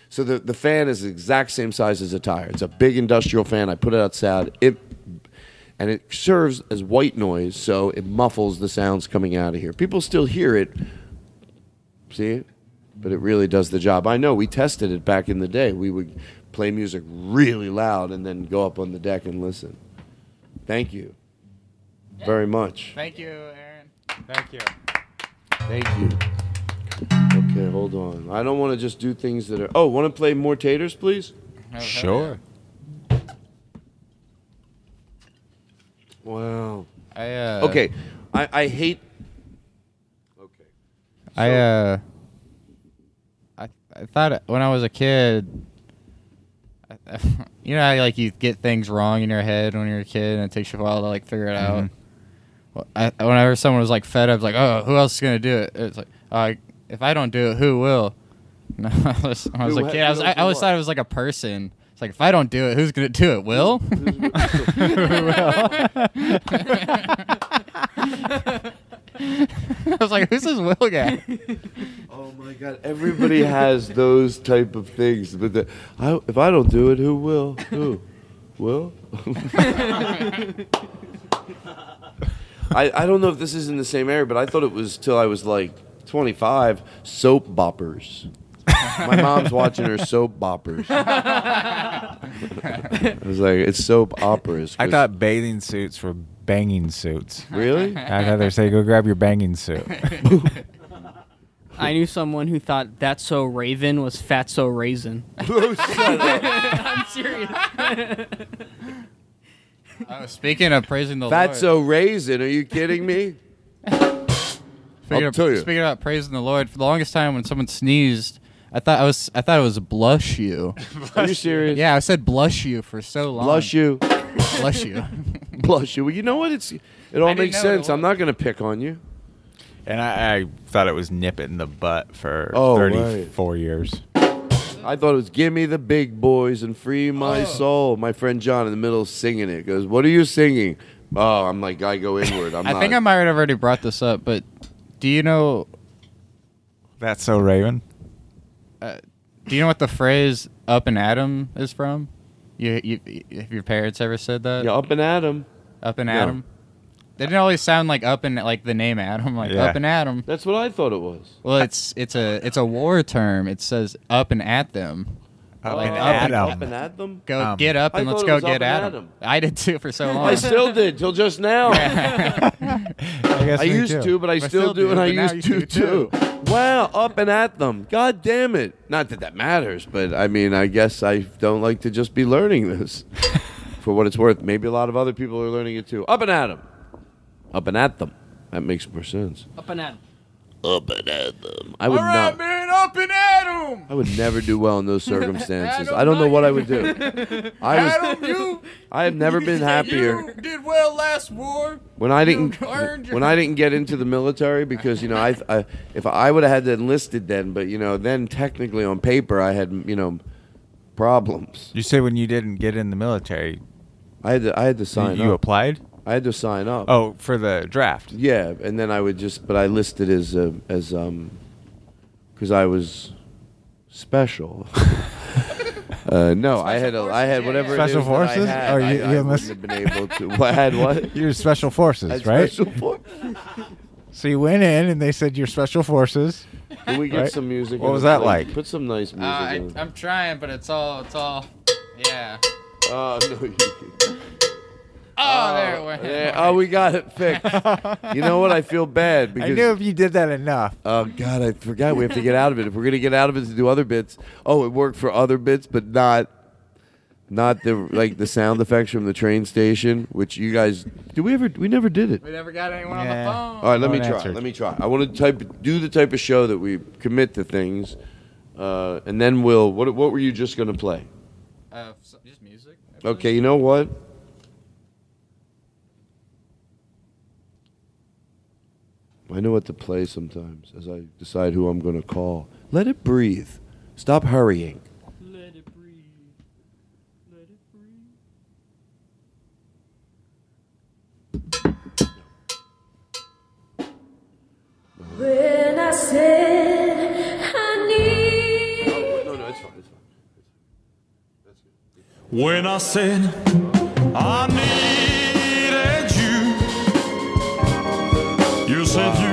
So the, the fan is the exact same size as a tire. It's a big industrial fan. I put it outside. It and it serves as white noise, so it muffles the sounds coming out of here. People still hear it. See it? But it really does the job. I know we tested it back in the day. We would play music really loud and then go up on the deck and listen. Thank you very much. Thank you, Aaron. Thank you. Thank you. Okay, hold on. I don't want to just do things that are. Oh, want to play more taters, please? Sure. Wow. I uh, Okay, I, I hate. Okay. I uh, I I thought when I was a kid, I- *laughs* you know, how, like you get things wrong in your head when you're a kid, and it takes you a while to like figure it out. Well, I, whenever someone was like fed up, like, oh, who else is gonna do it? It's like, uh, if I don't do it, who will? *laughs* No, I was, I was Who a ha- kid. I, was, I, I always thought it was like a person. It's like if I don't do it, who's gonna do it? Will? *laughs* *laughs* I was like, who's this Will guy? Oh my God! Everybody has those type of things, but the, I, if I don't do it, who will? Who? Will? I, I don't know if this is in the same area, but I thought it was till I was like 25. Soap boppers. My mom's watching her soap boppers. *laughs* I was like, it's soap operas. I 'cause- thought bathing suits were banging suits. Really? I thought they say go grab your banging suit. I knew someone who thought that so Raven was fat so raisin. *laughs* I'm serious. Oh, speaking of praising the That's Lord. so raisin. Are you kidding me? *laughs* Speaking I'll of, tell you. speaking about praising the Lord, for the longest time when someone sneezed, I thought I was I thought it was blush you. *laughs* Are you serious? Yeah, I said blush you for so long. Blush you. Blush you. *laughs* Blush you. Well, you know what? It's it all didn't makes know what it sense. I'm not going to pick on you. And I, I thought it was nip it in the butt for Oh, 34 years. I thought it was "Give me the big boys and free my Oh. soul." My friend John in the middle singing it goes, "What are you singing?" Oh, I'm like, I go inward. I'm *laughs* I not. think I might have already brought this up, but do you know That's so Raven. uh, do you know what the phrase "up and Adam" is from? You, you, if your parents ever said that? yeah, up and at 'em. Up and No. Adam. They didn't always sound like up and like the name Adam, like Yeah. up and Adam. That's what I thought it was. Well, it's it's a it's a war term. It says up and at them. Up and up at and- 'em. Up and at them. Go Um, get up I and let's go get and at at 'em. 'em. I did too for so long. I still did till just now. *laughs* I, guess I used too. to, but I But still, still do, do, and I used to do, too. Wow, up and at them. God damn it. Not that that matters, but I mean, I guess I don't like to just be learning this. *laughs* For what it's worth, maybe a lot of other people are learning it too. Up and at them. Up and at them. That makes more sense. Up and at 'em. Up and at them. I would not. man, up and at 'em. I would never do well in those *laughs* circumstances. Adam, I don't know what I would do. I was. Adam, you *laughs* I have never been *laughs* happier. you did well last war. when I didn't You earned your- when I didn't get into the military because you know I, I if I would have had to enlisted then but you know then technically on paper I had you know problems You say when you didn't get in the military, I had to I had to you, sign you up applied? I had to sign up Oh, for the draft. yeah and then I would just but I listed as uh, as um because I was special *laughs* uh, no I had a, I had whatever it Special is that I forces? had, Or you- I, you I wouldn't have been able to *laughs* I had what *laughs* You're special forces, I had right? special for- So you went in and they said you're special forces. Can we get Right. some music What was that play? like? put some nice Uh, music I, in I'm trying, but it's all it's all. Yeah. Oh no! You Oh, there it went. yeah, oh, we got it fixed. *laughs* you know what? I feel bad because I knew if you did that enough. oh god, I forgot we have to get out of it. If we're gonna get out of it to do other bits, oh, it worked for other bits, but not not the like the sound effects from the train station, which you guys did. We ever? We never did it. We never got anyone Yeah. on the phone. All right, let No me try. answered. Let me try. I want to type do the type of show that we commit to things, uh, and then we'll. What What were you just gonna play? Uh, so- just music. Okay, you know what? I know what to play sometimes as I decide who I'm going to call. Let it breathe. Stop hurrying. Let it breathe. Let it breathe. When I said I need No, no, it's fine. It's fine. When I said I needed said you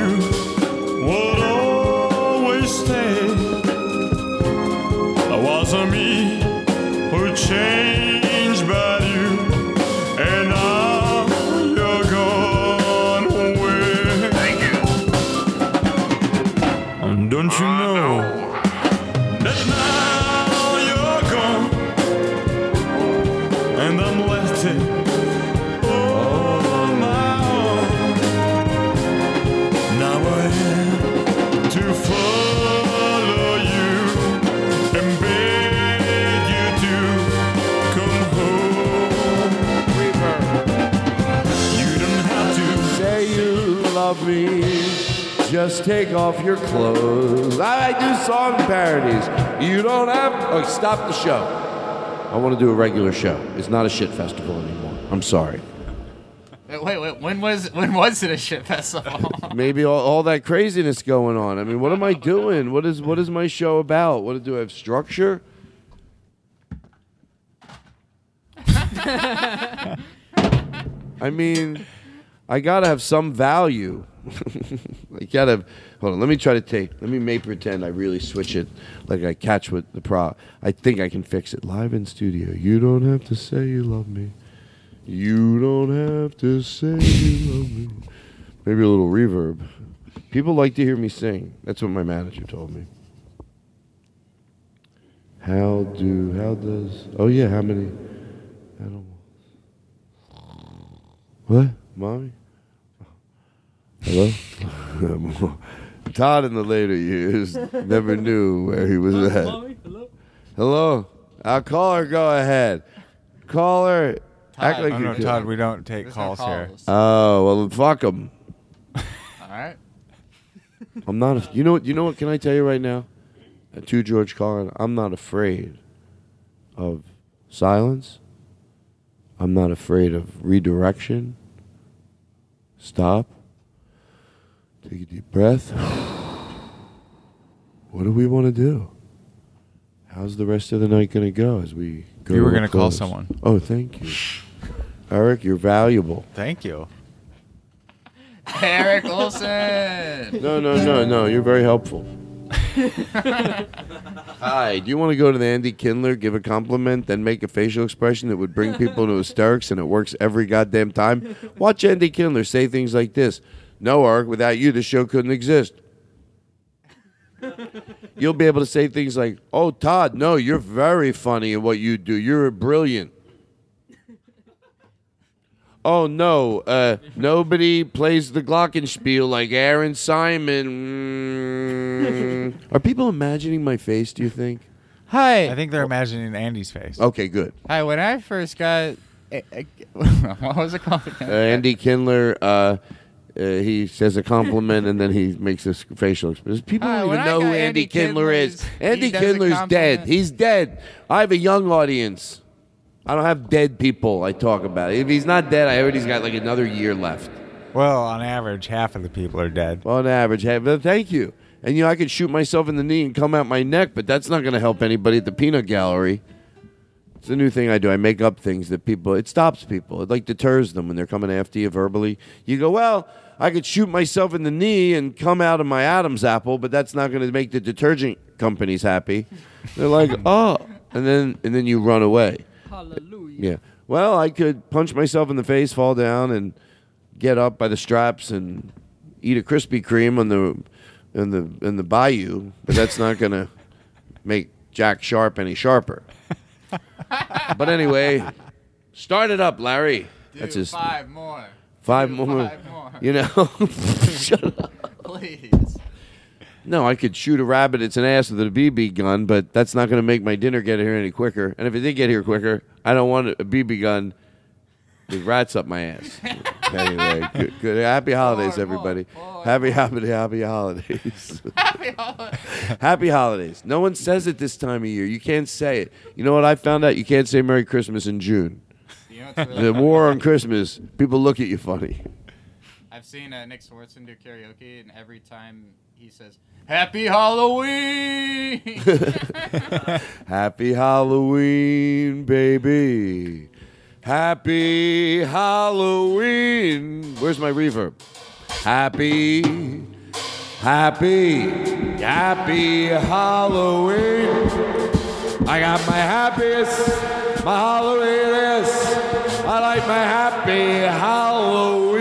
take off your clothes. I do song parodies. You don't have. Oh, stop the show. I want to do a regular show. It's not a shit festival anymore. I'm sorry. Wait, wait. When was when was it a shit festival? *laughs* Maybe all, all that craziness going on. I mean, what am I doing? What is what is my show about? What do I have structure? *laughs* I mean, I gotta have some value. *laughs* I gotta hold on. Let me try to take. Let me make pretend I really switch it, like I catch with the pro. I think I can fix it live in studio. You don't have to say you love me. You don't have to say you love me. Maybe a little reverb. People like to hear me sing. That's what my manager told me. How do how does oh yeah how many animals? What mommy? Hello. *laughs* Todd in the later years never knew where he was at. Mommy? hello. Hello. I'll call her. Go ahead. Call her. Act like oh, you no, could. Todd, we don't take calls here. Oh well, fuck them. *laughs* All right. I'm not. A, you know what? You know what? Can I tell you right now? Uh, to George Carlin, I'm not afraid of silence. I'm not afraid of redirection. Stop. Take a deep breath. What do we want to do? How's the rest of the night going to go as we go? You were gonna call someone. Oh, thank you, Eric. You're valuable. Thank you. Eric Olson. No, no, no, no. You're very helpful. *laughs* Hi. Do you want to go to the Andy Kindler, give a compliment, then make a facial expression that would bring people to hysterics, and it works every goddamn time? Watch Andy Kindler say things like this: "No, Eric, without you, the show couldn't exist." You'll be able to say things like, "Oh, Todd, no, you're very funny in what you do. You're brilliant." Oh no! Uh, nobody plays the glockenspiel like Aaron Simon. Mm. Are people imagining my face? Do you think? Hi. I think they're imagining Andy's face. Okay, good. Hi. When I first got, eh, eh, *laughs* what was it called? Uh, Andy Kindler. Uh, uh, he says a compliment and then he makes this facial expression. People don't when even know who Andy, Andy Kindler is. Andy does a Kindler's dead. He's dead. I have a young audience. I don't have dead people I talk about. If he's not dead, I heard he's got like another year left. Well, on average, half of the people are dead. On average, but thank you. And you know, I could shoot myself in the knee and come out my neck, but that's not going to help anybody at the peanut gallery. It's a new thing I do. I make up things that people. It stops people. It like deters them when they're coming after you verbally. You go, well, I could shoot myself in the knee and come out of my Adam's apple, but that's not going to make the detergent companies happy. They're like, oh, and then and then you run away. Hallelujah. Yeah. Well, I could punch myself in the face, fall down, and get up by the straps and eat a Krispy Kreme on the in the in the bayou, but that's not gonna *laughs* make Jack Sharp any sharper. *laughs* but anyway, start it up, Larry. that's his five more. five Do more. five more. You know, *laughs* shut up. Please. No, I could shoot a rabbit. It's an ass with a BB gun, but that's not going to make my dinner get here any quicker. And if it did get here quicker, I don't want a BB gun with rats up my ass. *laughs* anyway, good, good. Happy holidays, everybody. happy, happy, happy holidays. *laughs* happy holidays. happy holidays. No one says it this time of year. You can't say it. You know what I found out? You can't say Merry Christmas in June. You know really The war on Christmas. People look at you funny. I've seen uh, Nick Swardson do karaoke, and every time he says "Happy Halloween," *laughs* Happy Halloween, baby. Happy Halloween. Where's my reverb? Happy, happy, happy Halloween. I got my happiest, my Halloween is. I like my happy Halloween.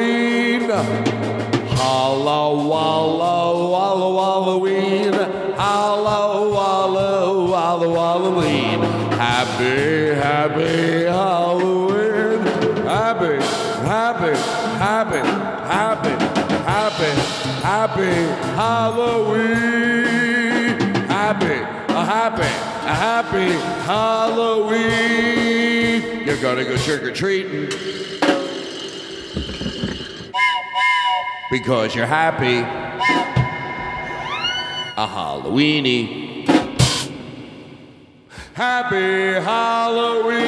Hallow, wallow, wallow, Halloween. Hallow, wallow, wallow, Halloween. Happy, happy Halloween. Happy, happy, happy, happy, happy, happy Halloween. Happy, a happy, a happy Halloween. You're gonna go trick or treating. Because you're happy. A Halloweeny. Happy Halloween.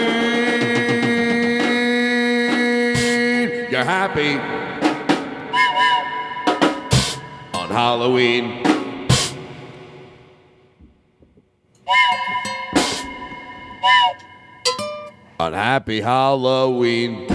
You're happy on Halloween. Unhappy Halloween.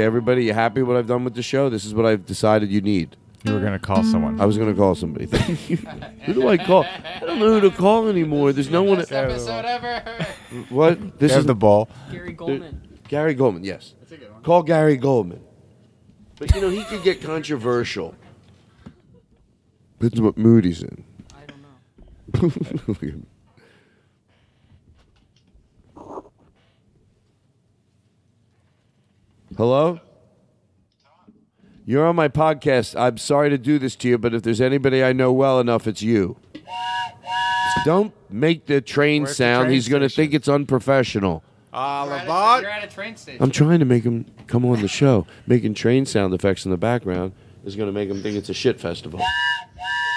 Okay, everybody, you happy what I've done with the show? This is what I've decided you need. You were gonna call someone. I was gonna call somebody. Thank you. who do I call? I don't know who to call anymore. There's no one. episode ever. What? This is the ball. Gary Goldman. Gary Goldman. Yes. that's a good Call Gary Goldman. But you know he could get controversial. Depends what mood he's in. I don't know. *laughs* Hello? You're on my podcast. I'm sorry to do this to you, but if there's anybody I know well enough, it's you. Don't make the train We're at the sound. train He's going to think it's unprofessional. You're at a train station. I'm trying to make him come on the show. Making train sound effects in the background is going to make him think it's a shit festival.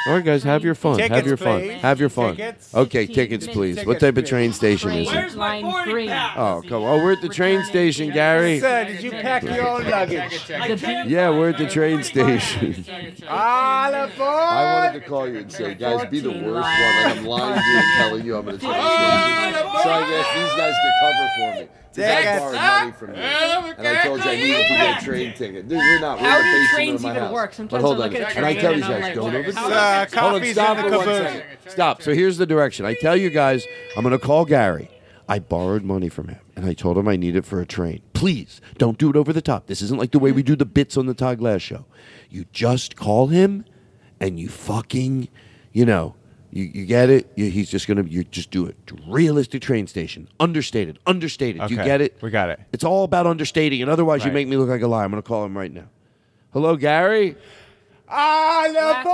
All right, guys, have your fun. have your fun. please. Have your fun. Tickets. Okay, tickets, please. what type of train station is it? Train line three. Oh, come on. Oh, we're at the train station, Gary. Sir, did you pack your own luggage? Yeah, we're at the train station. All aboard! I wanted to call you and say, guys, be the worst one. Like I'm lying to you and telling you I'm at a train station. So I guess these guys could cover for me. 'Cause I Tickets. borrowed money from you. And I told you I needed to get a train ticket. Dude, we're not. We're How in the do basement trains of my even house. work? But Sometimes hold I on. look at a And I train tell and these I'm guys, like, don't what? over. Uh, Hold on, stop in for the caboose. Stop. So here's the direction. I tell you guys, I'm going to call Gary. I borrowed money from him, and I told him I need it for a train. Please, don't do it over the top. This isn't like the way we do the bits on the Todd Glass show. You just call him, and you fucking, you know, you, you get it. You, he's just gonna, you just do it. Realistic train station, understated, understated. You get it? we got it. It's all about understating, and otherwise you make me look like a liar. I'm gonna call him right now. Hello, Gary. All aboard! Last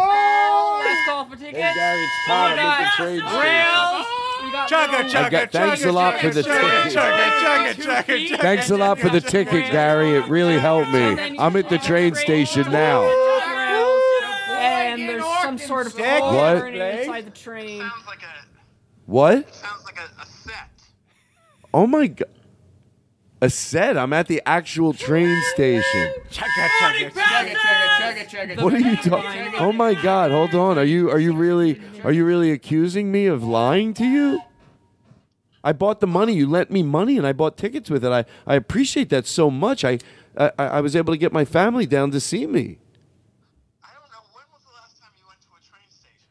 call for tickets. Hey, Gary, it's Todd. I'm at the train station. Rails. We got Chugga, rails. chugga, got- thanks a lot for the chugga, ticket. chugga, chugga, chugga, chugga. Thanks a lot for the ticket, Gary. It really helped me. I'm at the train station now. And there's some sort of What? inside the train. Sounds like a What? sounds like a, a set. Oh my god. A set. I'm at the actual train station. What are you talking? Oh my god. Hold on. Are you are you really are you really accusing me of lying to you? I bought the money. You lent me money, and I bought tickets with it. I, I appreciate that so much. I, I I was able to get my family down to see me. I don't know when was the last time you went to a train station.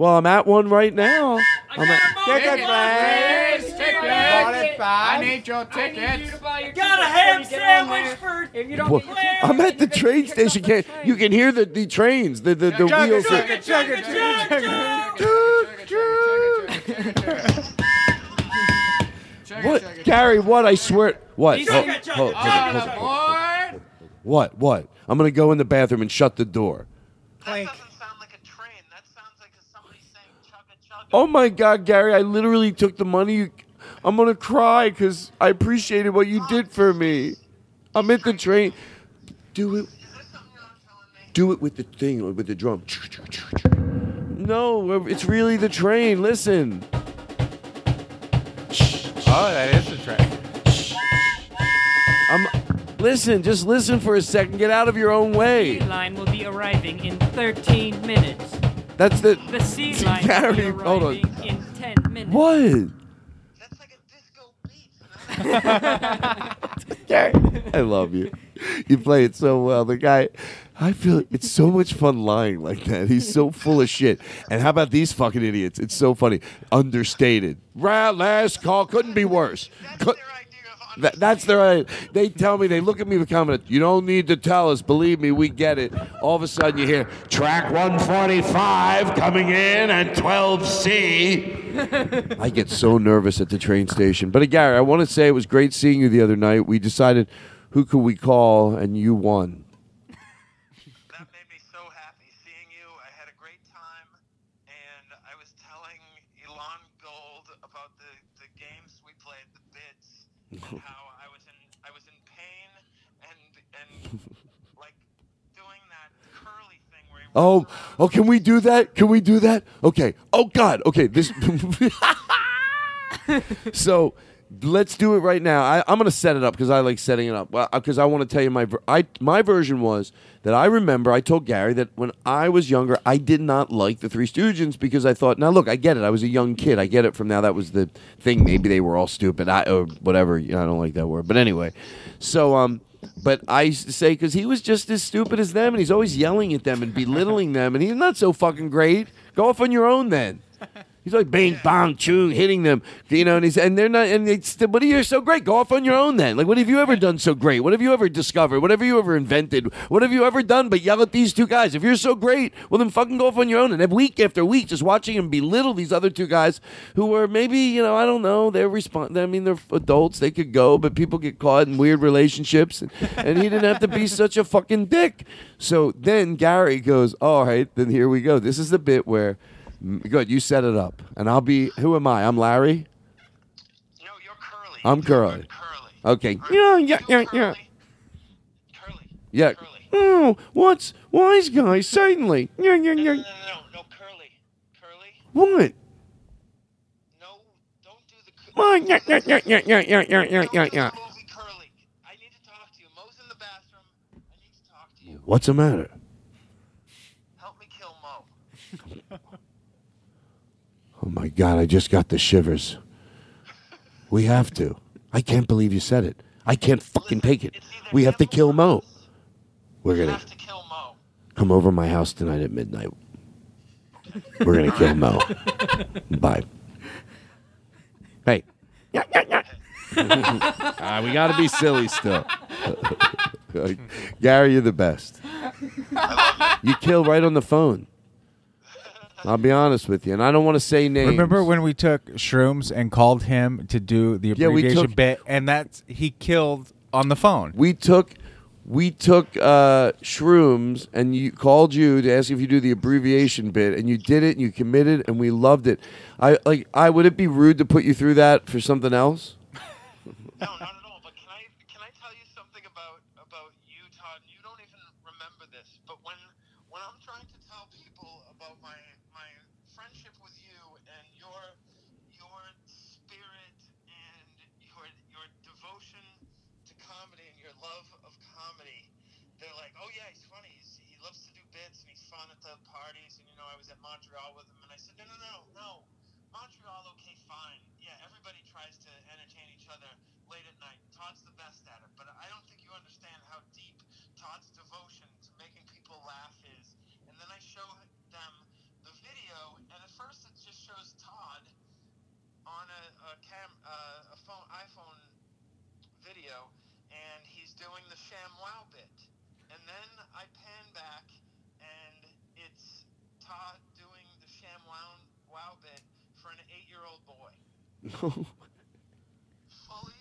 Well, I'm at one right now. I'm at, Ticket, please. Bought it I five. need your tickets. Got a ham sandwich for. If you don't Well, get I'm at the train station. Can you can hear the, the trains, the the, the Chugga, wheels. chugga, chugga, chugga, chugga. What, Gary? What? I swear. What? He's Hold- chugga, hold- chugga, hold- All hold- aboard. What? What? I'm gonna go in the bathroom and shut the door. That doesn't sound like a train. That sounds like somebody saying chugga chugga. Oh my God, Gary! I literally took the money. I'm gonna cry because I appreciated what you did for me. I'm at the train. Do it. Is there something you're not telling me? Do it with the thing with the drum. No, it's really the train. Listen. Oh, that is the train. I'm. Listen, just listen for a second. Get out of your own way. The line will be arriving in 13 minutes. That's the. The C line will Gary, hold on. in 10 minutes. What? That's like a disco beat. *laughs* *laughs* Gary, I love you. You play it so well. The guy, I feel it's so much fun lying like that. He's so full of shit. And how about these fucking idiots? It's so funny. Understated. Right, last call couldn't be worse. Cou- That, that's their. They tell me they look at me with comment. You don't need to tell us. Believe me, we get it. All of a sudden, you hear track 145 coming in at 12C. I get so nervous at the train station. But uh, Gary, I want to say it was great seeing you the other night. We decided who could we call, and you won. And *laughs* how I was in I was in pain and and like doing that curly thing where he Oh, oh, can we do that? Can we do that? Okay. Oh God. Okay. This. *laughs* *laughs* so Let's do it right now. I, I'm going to set it up because I like setting it up. Because I want to tell you my ver- I my version was that I remember I told Gary that when I was younger I did not like the Three Stooges because I thought now look I get it. I was a young kid. I get it from now. That was the thing. Maybe they were all stupid. I or whatever. You know, I don't like that word. But anyway so um but I used to say because he was just as stupid as them and he's always yelling at them and belittling them and he's not so fucking great. Go off on your own then. He's like bang bang chung hitting them, you know, and he's and they're not and it's what are you so great? Go off on your own then. Like what have you ever done so great? What have you ever discovered? What have you ever invented? What have you ever done but yell at these two guys? If you're so great, well then fucking go off on your own. And then week after week, just watching him belittle these other two guys who were maybe you know I don't know they're respond. I mean they're adults, they could go, but people get caught in weird relationships, and, and he didn't have to be such a fucking dick. So then Gary goes, all right, then here we go. This is the bit where. Good, you set it up, and I'll be. Who am I? I'm Larry. No, you're Curly. I'm Curly. curly. Okay. Yeah, yeah, yeah, yeah. Curly. Yeah. Oh, what's wise guy? Certainly. Yeah, yeah, yeah. No, no, no, no, Curly. Curly. What? No, don't do the. What? Oh, yeah, yeah, yeah, yeah, yeah, yeah, yeah, yeah, yeah, yeah. What's the matter? Oh my God, I just got the shivers. We have to. I can't believe you said it. I can't fucking take it. We have to kill Moe. We're gonna come over my house tonight at midnight. We're gonna kill Moe. *laughs* Bye. Hey. *laughs* Ah, we got to be silly still. *laughs* Gary, you're the best. You kill right on the phone. I'll be honest with you, and I don't want to say names. Remember when we took shrooms and called him to do the Yeah, we abbreviation took- bit, and that's he killed on the phone. We took we took uh, shrooms and you called you to ask if you do the abbreviation bit, and you did it, and you committed, and we loved it. I like. I would it be rude to put you through that for something else? when I'm trying to tell people about my my friendship with you and your your spirit and your your devotion to comedy and your love of comedy, they're like, "Oh yeah, he's funny. He's, he loves to do bits and he's fun at the parties." And you know, I was at Montreal with him, and I said, "No, no, no, no." Montreal, okay, fine. Yeah, everybody tries to entertain each other late at night. Todd's the best at it, but I don't think you understand how deep Todd's devotion to making people laugh then I show them the video, and at first it just shows Todd on a, a cam, uh, a phone, iPhone video, and he's doing the sham wow bit. And then I pan back, and it's Todd doing the sham wow, wow bit for an eight-year-old boy. *laughs* *laughs* fully,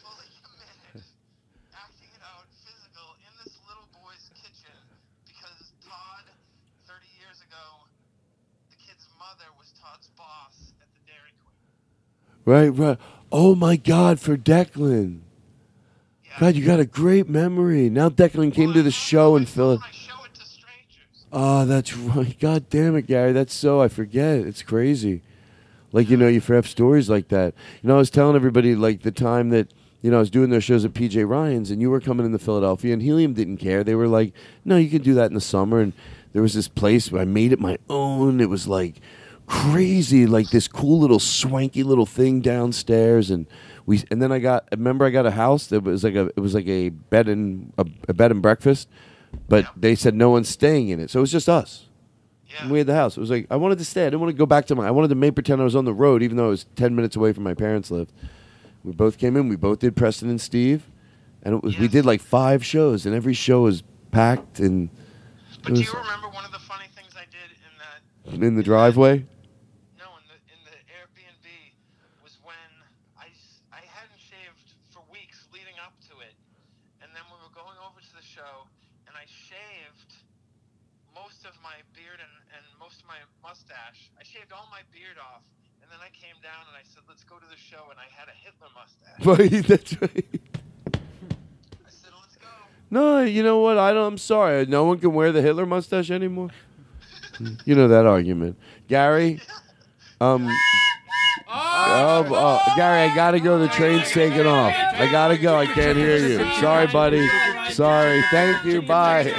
fully committed, acting it out, physical, in this little boy's kitchen because Todd, 30 years ago, the mother was Todd's boss at the Dairy Queen. Right, right. Oh my God, for Declan. God, you got a great memory. Now Declan came to the show in Philly. Oh, that's right. God damn it, Gary. That's so I forget. It's crazy. Like you know, you have stories like that. You know, I was telling everybody like the time that you know I was doing those shows at PJ Ryan's, and you were coming into Philadelphia, and Helium didn't care. They were like, "No, you can do that in the summer." And there was this place where I made it my own. It was like crazy, like this cool little swanky little thing downstairs, and we. And then I got. Remember, I got a house that was like a. It was like a bed and a, a bed and breakfast, but they said no one's staying in it, so it was just us. And we had the house. It was like I wanted to stay. I didn't want to go back to my. I wanted to make pretend I was on the road, even though I was ten minutes away from my parents' lived. We both came in. We both did Preston and Steve, and it was we did like five shows, and every show was packed. And But do you remember one of the funny things I did in that in the driveway? No, in the in the Airbnb was when I s- I hadn't shaved for weeks leading up to it, and then we were going over to the show, and I shaved most of my beard and, and most of my mustache. I shaved all my beard off, and then I came down and I said, "Let's go to the show," and I had a Hitler mustache. Right, that's right. No, you know what? I don't. I'm sorry. No one can wear the Hitler mustache anymore. *laughs* you know that argument, Gary. Um. Oh, oh, Gary, I gotta go. The train's taking off. I gotta go. I can't hear you. Sorry, buddy. Sorry. Thank you. Bye.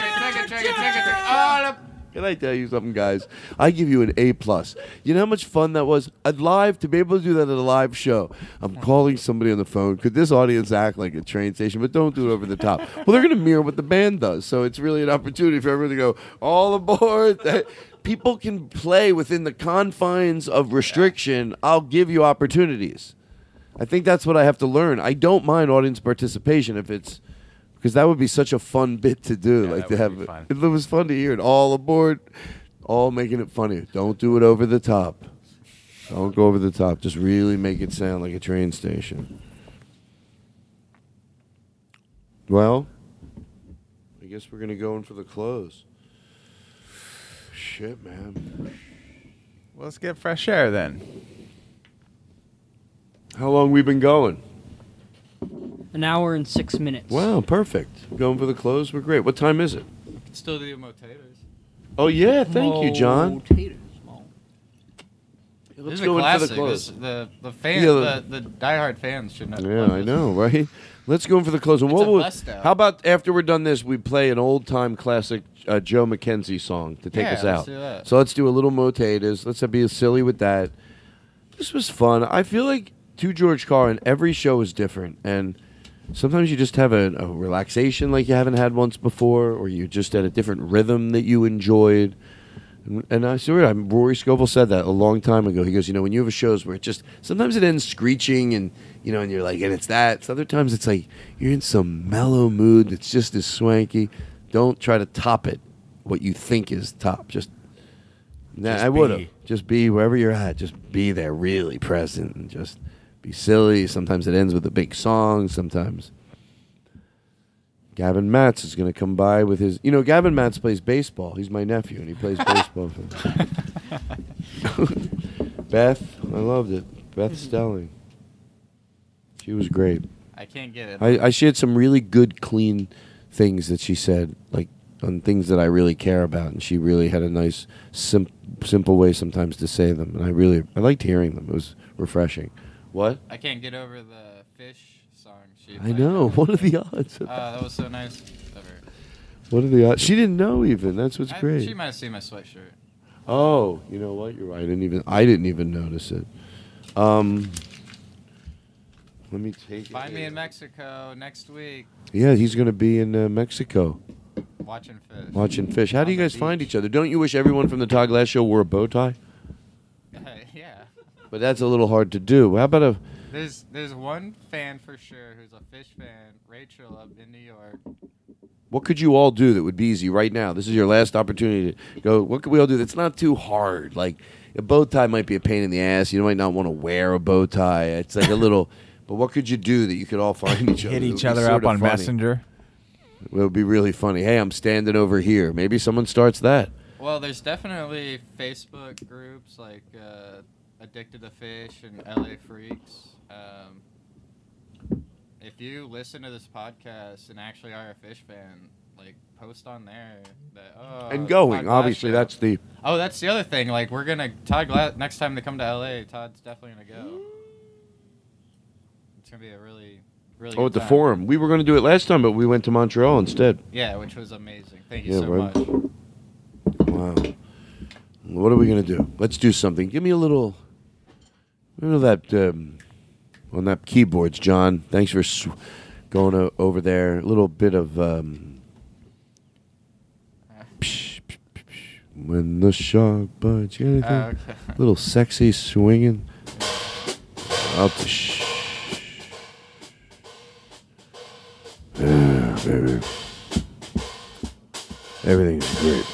Can I tell you something, guys? I give you an A plus. You know how much fun that was? At live to be able to do that at a live show. I'm calling somebody on the phone. Could this audience act like a train station? But don't do it over the top. well, they're going to mirror what the band does, so it's really an opportunity for everyone to go all aboard. That- *laughs* People can play within the confines of restriction. I'll give you opportunities. I think that's what I have to learn. I don't mind audience participation if it's because that would be such a fun bit to do. like to have it. It was fun to hear it all aboard, all making it funny. Don't do it over the top. Don't go over the top. Just really make it sound like a train station. Well, I guess we're gonna go in for the close. Shit, man. Well, Let's get fresh air then. How long we been going? An hour and six minutes. Wow, perfect. Going for the close. We're great. What time is it? Still do motators. Oh yeah, thank you, John. This is go a in for the close. This- the the fan, Yeah, the, the diehard fans should know. Yeah, I know, right? Let's go in for the close. And It's what a will- bust out. how about after we're done this, we play an old time classic uh, Joe McKenzie song to take Yeah, us let's out. do that. So let's do a little motatas. Let's be silly with that. This was fun. I feel like to George Carlin, every show is different, and sometimes you just have a, a relaxation like you haven't had once before, or you're just at a different rhythm that you enjoyed. And, and I swear, I'm, Rory Scovel said that a long time ago. He goes, you know, when you have a shows where it just sometimes it ends screeching, and you know, and you're like, and it's that. So other times it's like you're in some mellow mood that's just as swanky. Don't try to top it. What you think is top, just. Nah, Just I would have just be wherever you're at. Just be there, really present, and just be silly. Sometimes it ends with a big song. Sometimes. Gavin Matts is going to come by with his. You know, Gavin Matts plays baseball. He's my nephew, and he plays *laughs* baseball. For *laughs* Beth, I loved it. Beth mm-hmm. Stelling. She was great. I can't get it. I, I she had some really good, clean things that she said, like on things that I really care about, and she really had a nice, sim- simple way sometimes to say them, and I really I liked hearing them. It was refreshing. What? I can't get over the Phish song. She I played. know. What are the odds? Oh, that was so nice of her. What are the odds? She didn't know even. That's what's I- great. She might have seen my sweatshirt. Oh, you know what? You're right. I didn't even. I didn't even notice it. Um, let me take it. Find me in Mexico next week. Yeah, he's going to be in uh, Mexico Watching Phish. watching Phish. How do you guys find each other? Don't you wish everyone from the Todd Glass show wore a bow tie? Yeah. But that's a little hard to do. How about a? There's there's one fan for sure who's a Phish fan, Rachel up in New York. What could you all do that would be easy right now? This is your last opportunity to go. What could we all do that's not too hard? Like a bow tie might be a pain in the ass. You might not want to wear a bow tie. It's like a *laughs* little. But what could you do that you could all find each other? Hit each other up on funny? Messenger. It would be really funny. Hey, I'm standing over here. Maybe someone starts that. Well, there's definitely Facebook groups like uh, Addicted to Phish and LA Freaks. Um, if you listen to this podcast and actually are a Phish fan, like post on there that oh And going, Todd obviously, that's the- oh that's the other thing. Like we're gonna Todd Glass next time they come to LA, Todd's definitely gonna go. It's gonna be a really really. Oh, at the time. forum. We were going to do it last time, but we went to Montreal instead. Yeah, which was amazing. Thank you Yeah, so right. much. Wow. What are we going to do? Let's do something. Give me a little. You know that um, on that keyboards, John. Thanks for sw- going o- over there. A little bit of. Um, psh, psh, psh, psh, when the shark bites. You got anything? Okay. *laughs* Little sexy swinging. Up to shh. Yeah, baby. Everything's great.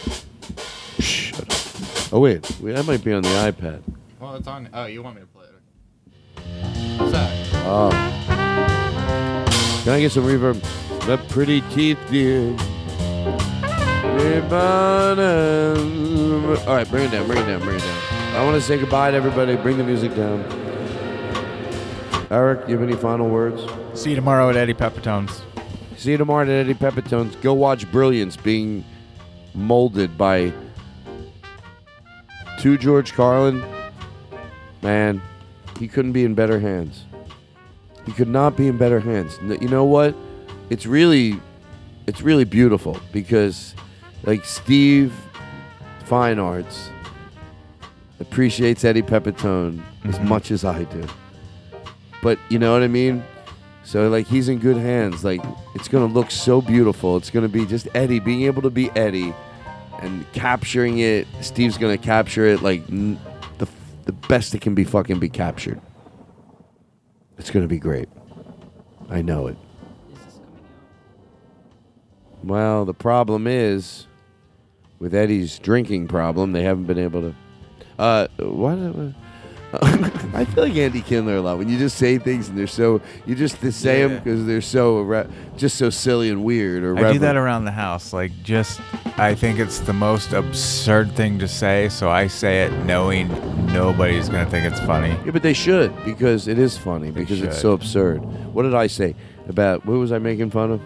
Shut up. Oh wait, wait, that might be on the iPad. Well, it's on. Oh, you want me to play Oh. Can I get some reverb? The pretty teeth, dear. All right, bring it down, bring it down, bring it down. I want to say goodbye to everybody. Bring the music down. Eric, you have any final words? See you tomorrow at Eddie Pepitone's. See you tomorrow at Eddie Pepitone's. Go watch Brilliance being molded by two George Carlin. Man, He couldn't be in better hands. He could not be in better hands. You know what? It's really, it's really beautiful because, like Steve, Fine Arts appreciates Eddie Pepitone as mm-hmm. much as I do. But you know what I mean? So like he's in good hands. Like it's gonna look so beautiful. It's gonna be just Eddie being able to be Eddie and capturing it. Steve's gonna capture it like n- the best it can be fucking be captured. It's gonna be great. I know it. Well, the problem is with Eddie's drinking problem, they haven't been able to. Uh, what? *laughs* I feel like Andy Kindler a lot. When you just say things and they're so, you just say them because they're so irre- just so silly and weird. Or I do that around the house. Like, just, I think it's the most absurd thing to say, so I say it knowing nobody's going to think it's funny. Yeah, but they should because it is funny because it's so absurd. What did I say about what was I making fun of?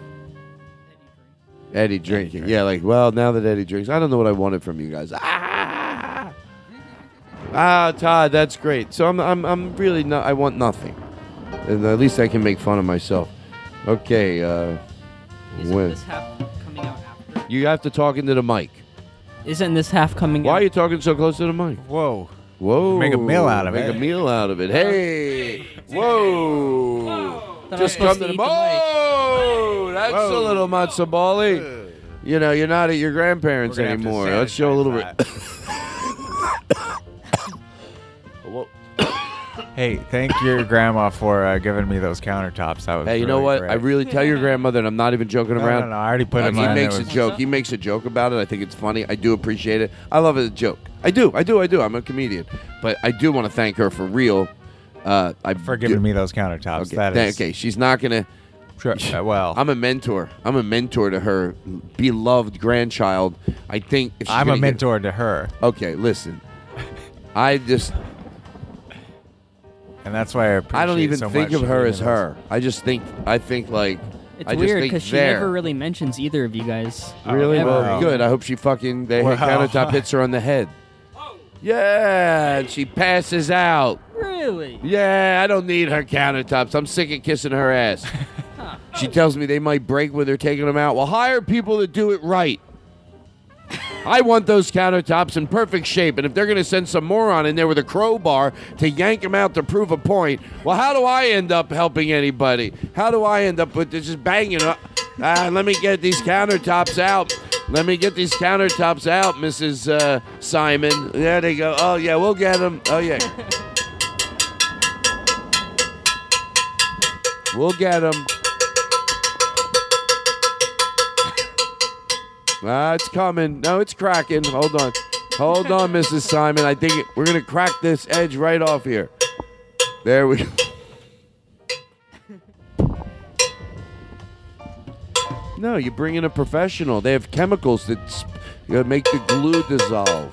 Eddie drinking. Yeah, like well, now that Eddie drinks, I don't know what I wanted from you guys. Ah, ah, Todd, that's great. So I'm, I'm, I'm really not. I want nothing, and at least I can make fun of myself. Okay. Uh, Isn't when this half coming out after? you have to talk into the mic. Isn't this half coming Why out? are you talking so close to the mic? Whoa. Whoa. Make a meal out of it. Make a meal out of it. Hey. *laughs* Whoa. Thought I was Just supposed come to to the eat the Oh, that's a little matzo bally. You know, you're not at your grandparents We're gonna have to anymore. Let's show a little bit. *laughs* Hey, thank your grandma for uh, giving me those countertops. That was Hey, you know really what? great. I really tell your grandmother, and I'm not even joking No, around. no, no, I already put Uh, in He makes a joke. He makes a joke about it. I think it's funny. I do appreciate it. I love it as a joke. I do. I do. I do. I'm a comedian, but I do want to thank her for real. Uh, I for giving me those countertops. Okay, That thank- is okay. She's not gonna. Sure, uh, well, I'm a mentor. I'm a mentor to her beloved grandchild. I think if she's I'm a gonna mentor to her, Okay, listen. I just and that's why I appreciate I don't even so think of her as her. I just think I think like It's I just weird think because she there. never really mentions either of you guys. Oh, really? Ever. Well, good. I hope she fucking the Wow. countertop hits her on the head. Yeah, and she passes out. Really? Yeah, I don't need her countertops. I'm sick of kissing her ass. *laughs* she tells me they might break when they're taking them out. Well, hire people to do it right. I want those countertops in perfect shape, and if they're going to send some moron in there with a crowbar to yank them out to prove a point, well, how do I end up helping anybody? How do I end up with this just banging up? Ah, let me get these countertops out. Let me get these countertops out, Mrs. Uh, Simon. There they go. Oh yeah, we'll get them. Oh yeah. *laughs* We'll get them. Ah, it's coming. No, it's cracking. Hold on. Hold on, Mrs. Simon. I think we're going to crack this edge right off here. There we go. No, you bring in a professional. They have chemicals that you know, make the glue dissolve.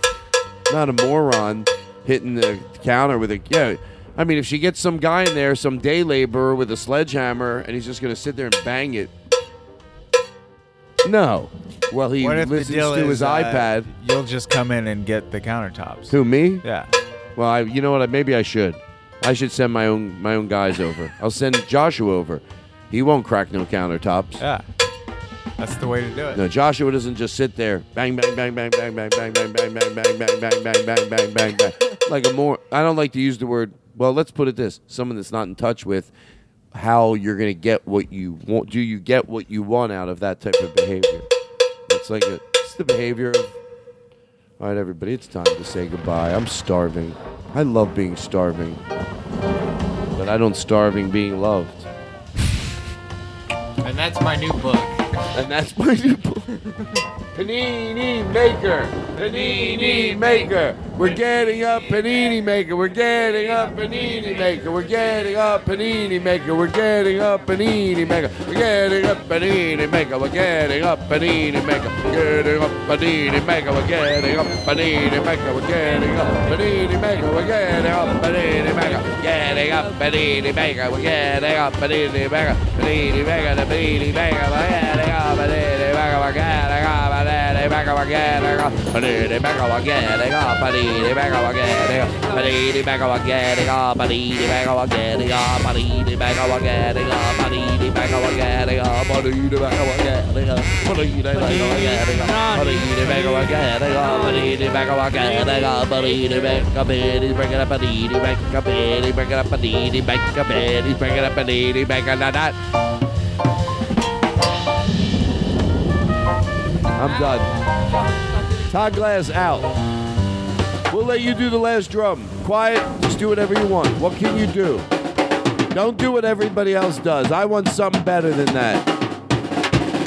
Not a moron hitting the counter with a yeah. I mean, if she gets some guy in there, some day laborer with a sledgehammer, and he's just to sit there and bang it. No. Well, he What if the listens deal to is, his uh, iPad. You'll just come in and get the countertops. Who me? Yeah. Well, I, you know what? Maybe I should. I should send my own my own guys over. I'll send Joshua over. He won't crack no countertops. Yeah. That's the way to do it. No, Joshua doesn't just sit there, bang, bang, bang, bang, bang, bang, bang, bang, bang, bang, bang, bang, bang, bang, bang, bang, bang, bang. Like a more. I don't like to use the word. Well, let's put it this: someone that's not in touch with how you're going to get what you want. Do you get what you want out of that type of behavior? It's like a. It's the behavior of. All right, everybody, it's time to say goodbye. I'm starving. I love being starving, but I don't starving being loved. And that's my new book. And that's my new book. *laughs* Panini Maker. Panini Maker. We're getting up Panini Maker. We're getting up Panini Maker. We're getting up Panini Maker. We're getting up Panini Maker. We're getting up Panini Maker. We're getting up Panini Maker. We're Getting up Panini Maker. We're getting up Panini Maker. We're getting up Panini Maker. We're getting up Panini Maker. Getting up Panini Maker. We're getting up Panini Maker. Panini Maker. Panini Maker. We're getting up Panini maker. Maker. We're getting up Panini Maker. Panini back up again. Panini back up again. Panini back up again. Panini back up again. Panini back up again. Panini back up again. Panini back up again. Panini back up again. Panini back up again. Panini back up again. Panini back up again. Panini back up Panini bring it up Panini back up Panini bring it up Panini back up Panini bring it up Panini back up that. I'm done. Todd Glass out. We'll let you do the last drum. Quiet, just do whatever you want. What can you do? Don't do what everybody else does. I want something better than that.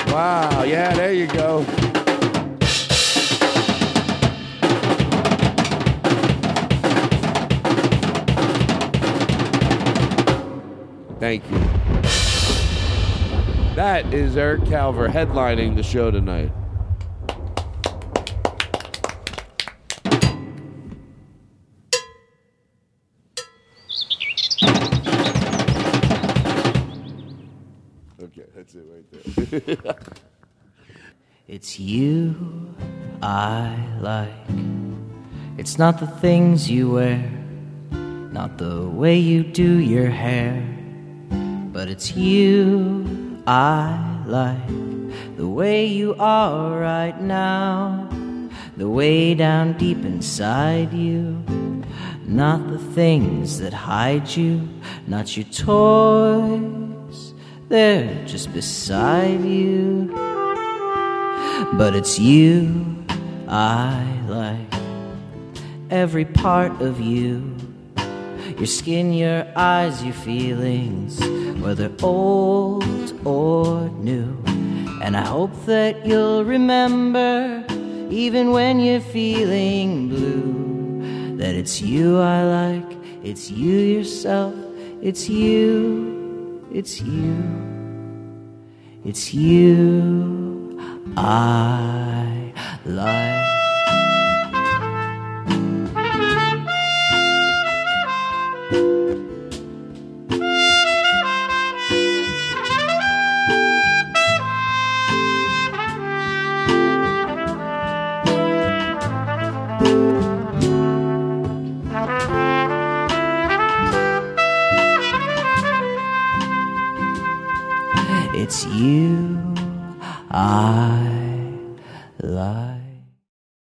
Wow, yeah, there you go. Thank you. That is Eric Calver headlining the show tonight. *laughs* It's you I like. It's not the things you wear, not the way you do your hair, but it's you I like. The way you are right now, the way down deep inside you. Not the things that hide you, not your toys, they're just beside you. But it's you I like. Every part of you. Your skin, your eyes, your feelings, whether old or new. And I hope that you'll remember, even when you're feeling blue, that it's you I like, it's you yourself, it's you, it's you, it's you I like. It's you I